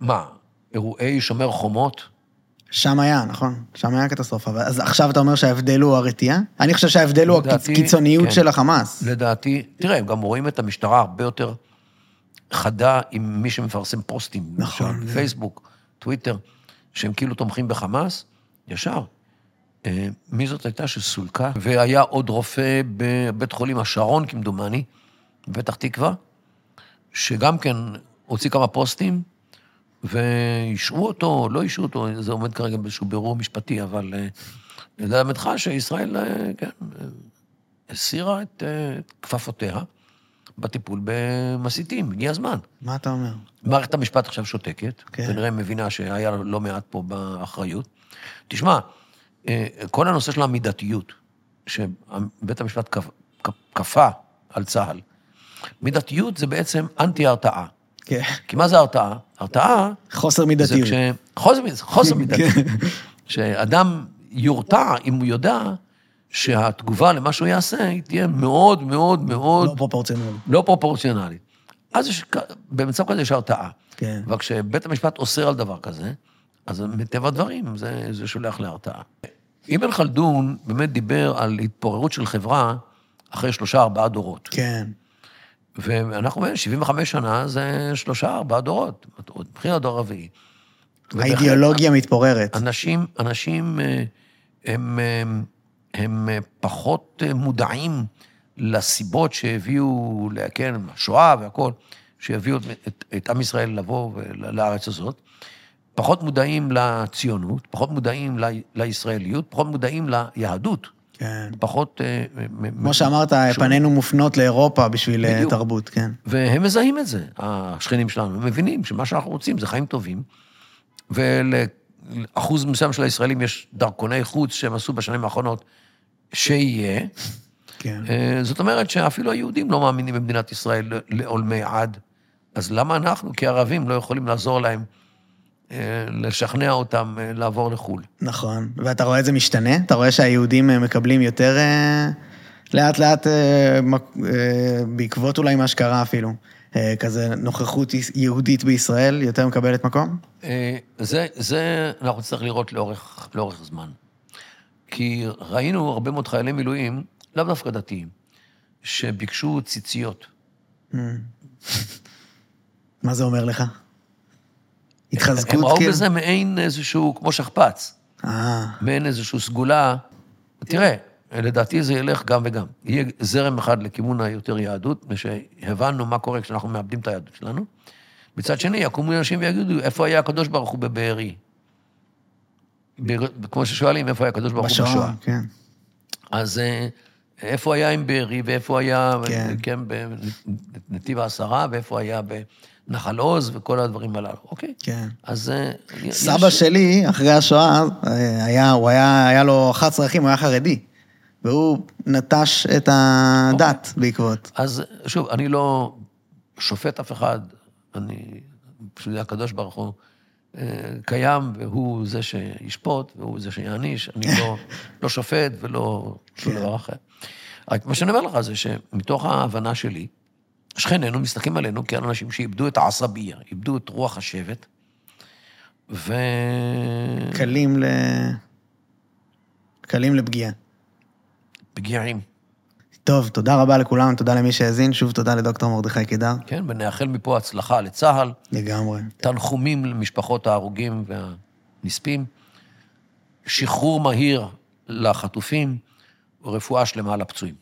מה, אירועי שומר חומות? שם היה, נכון? שם היה קטסטרופה. אז עכשיו אתה אומר שההבדל הוא הרתיעה? אני חושב שההבדל הוא הקיצוניות כן. של החמאס. לדעתי, תראה, הם גם רואים את המשטרה הרבה יותר חדה עם מי שמפרסם פוסטים. נכון, למשל, פייסבוק, טוויטר, שהם כאילו תומכים בחמאס, ישר. אה, מי זאת הייתה שסולקה? והיה עוד רופא בבית חולים השרון, כמדומני, בפתח תקווה, שגם כן הוציא כמה פוסטים, ואישרו אותו, לא אישרו אותו, זה עומד כרגע באיזשהו בירור משפטי, אבל אה, ללמדך שישראל, אה, כן, אה, הסירה את כפפותיה בטיפול במסיתים, הגיע הזמן. מה אתה אומר? מערכת המשפט עכשיו שותקת, כן. כנראה מבינה שהיה לא מעט פה באחריות. תשמע, כל הנושא של המידתיות, שבית המשפט כפ- כפ- כפה על צה"ל, מידתיות זה בעצם אנטי-הרתעה. כן. כי מה זה הרתעה? הרתעה חוסר זה מידתיות. כש... חוסר, חוסר (laughs) מידתיות. כן. שאדם יורתע אם הוא יודע שהתגובה למה שהוא יעשה היא תהיה מאוד מאוד מאוד לא פרופורציונלי. לא פרופורציונלית. אז יש, במצב כזה יש הרתעה. כן. אבל כשבית המשפט אוסר על דבר כזה, אז מטבע הדברים זה, זה שולח להרתעה. אבן חלדון באמת דיבר על התפוררות של חברה אחרי שלושה, ארבעה דורות. כן. ואנחנו אומרים, 75 שנה זה שלושה, ארבעה דורות. מבחינת הדור הרביעי. האידיאולוגיה מתפוררת. אנשים, אנשים אה, הם, הם, הם אה, פחות אה, מודעים לסיבות שהביאו, כן, השואה והכול, שהביאו את, את, את עם ישראל לבוא לארץ הזאת. פחות מודעים לציונות, פחות מודעים ל, לישראליות, פחות מודעים ליהדות. כן. פחות... אה, כמו שאמרת, שומעים. פנינו מופנות לאירופה בשביל אה, בדיוק. תרבות, כן. והם מזהים את זה, השכנים שלנו, הם מבינים שמה שאנחנו רוצים זה חיים טובים, ולאחוז מסוים של הישראלים יש דרכוני חוץ שהם עשו בשנים האחרונות, שיהיה. כן. אה, זאת אומרת שאפילו היהודים לא מאמינים במדינת ישראל לעולמי עד, אז למה אנחנו כערבים לא יכולים לעזור להם, לשכנע אותם אה, לעבור לחו"ל? נכון. ואתה רואה את זה משתנה? אתה רואה שהיהודים אה, מקבלים יותר אה, לאט לאט, אה, מק- אה, בעקבות אולי מה שקרה אפילו, אה, כזה נוכחות יהודית בישראל יותר מקבלת מקום? אה, זה, זה אנחנו נצטרך לראות לאורך, לאורך זמן. כי ראינו הרבה מאוד חיילי מילואים, לאו דווקא דתיים, שביקשו ציציות. Mm. (laughs) מה זה אומר לך? התחזקות הם ראו כאילו? בזה מעין איזשהו, כמו שכפ"ץ, אה, מעין איזושהי סגולה. תראה, לדעתי זה ילך גם וגם. יהיה זרם אחד לכיוון היותר יהדות, מפני שהבנו מה קורה כשאנחנו מאבדים את היהדות שלנו. מצד שני, יקומו אנשים ויגידו, איפה היה הקדוש ברוך הוא בבארי? באר- כמו ששואלים, איפה היה הקדוש ברוך הוא בשואה? כן. אז אה, איפה היה עם בארי, ואיפה היה, כן. כן, בנתיב העשרה, ואיפה היה בנחל עוז, וכל הדברים הללו. אוקיי. כן. אז... אה, יש- סבא שלי, אחרי השואה, אה, היה, הוא היה, היה לו 11 אחים, הוא היה חרדי. והוא נטש את הדת בעקבות. אז שוב, אני לא שופט אף אחד, אני, פשוט הקדוש ברוך הוא אה, קיים, והוא זה שישפוט, והוא זה שיעניש, אני לא, (laughs) לא שופט ולא שום כן. דבר אחר. רק מה שאני אומר לך זה שמתוך ההבנה שלי, שכנינו מסתכלים עלינו כעל אנשים שאיבדו את העשביה, איבדו את רוח השבט, ו... קלים ל... קלים לפגיעה. פגיעים. טוב, תודה רבה לכולם, תודה למי שהאזין, שוב תודה לדוקטור מרדכי קידר. כן, ונאחל מפה הצלחה לצה"ל, לגמרי. תנחומים למשפחות ההרוגים והנספים, שחרור מהיר לחטופים ורפואה שלמה לפצועים.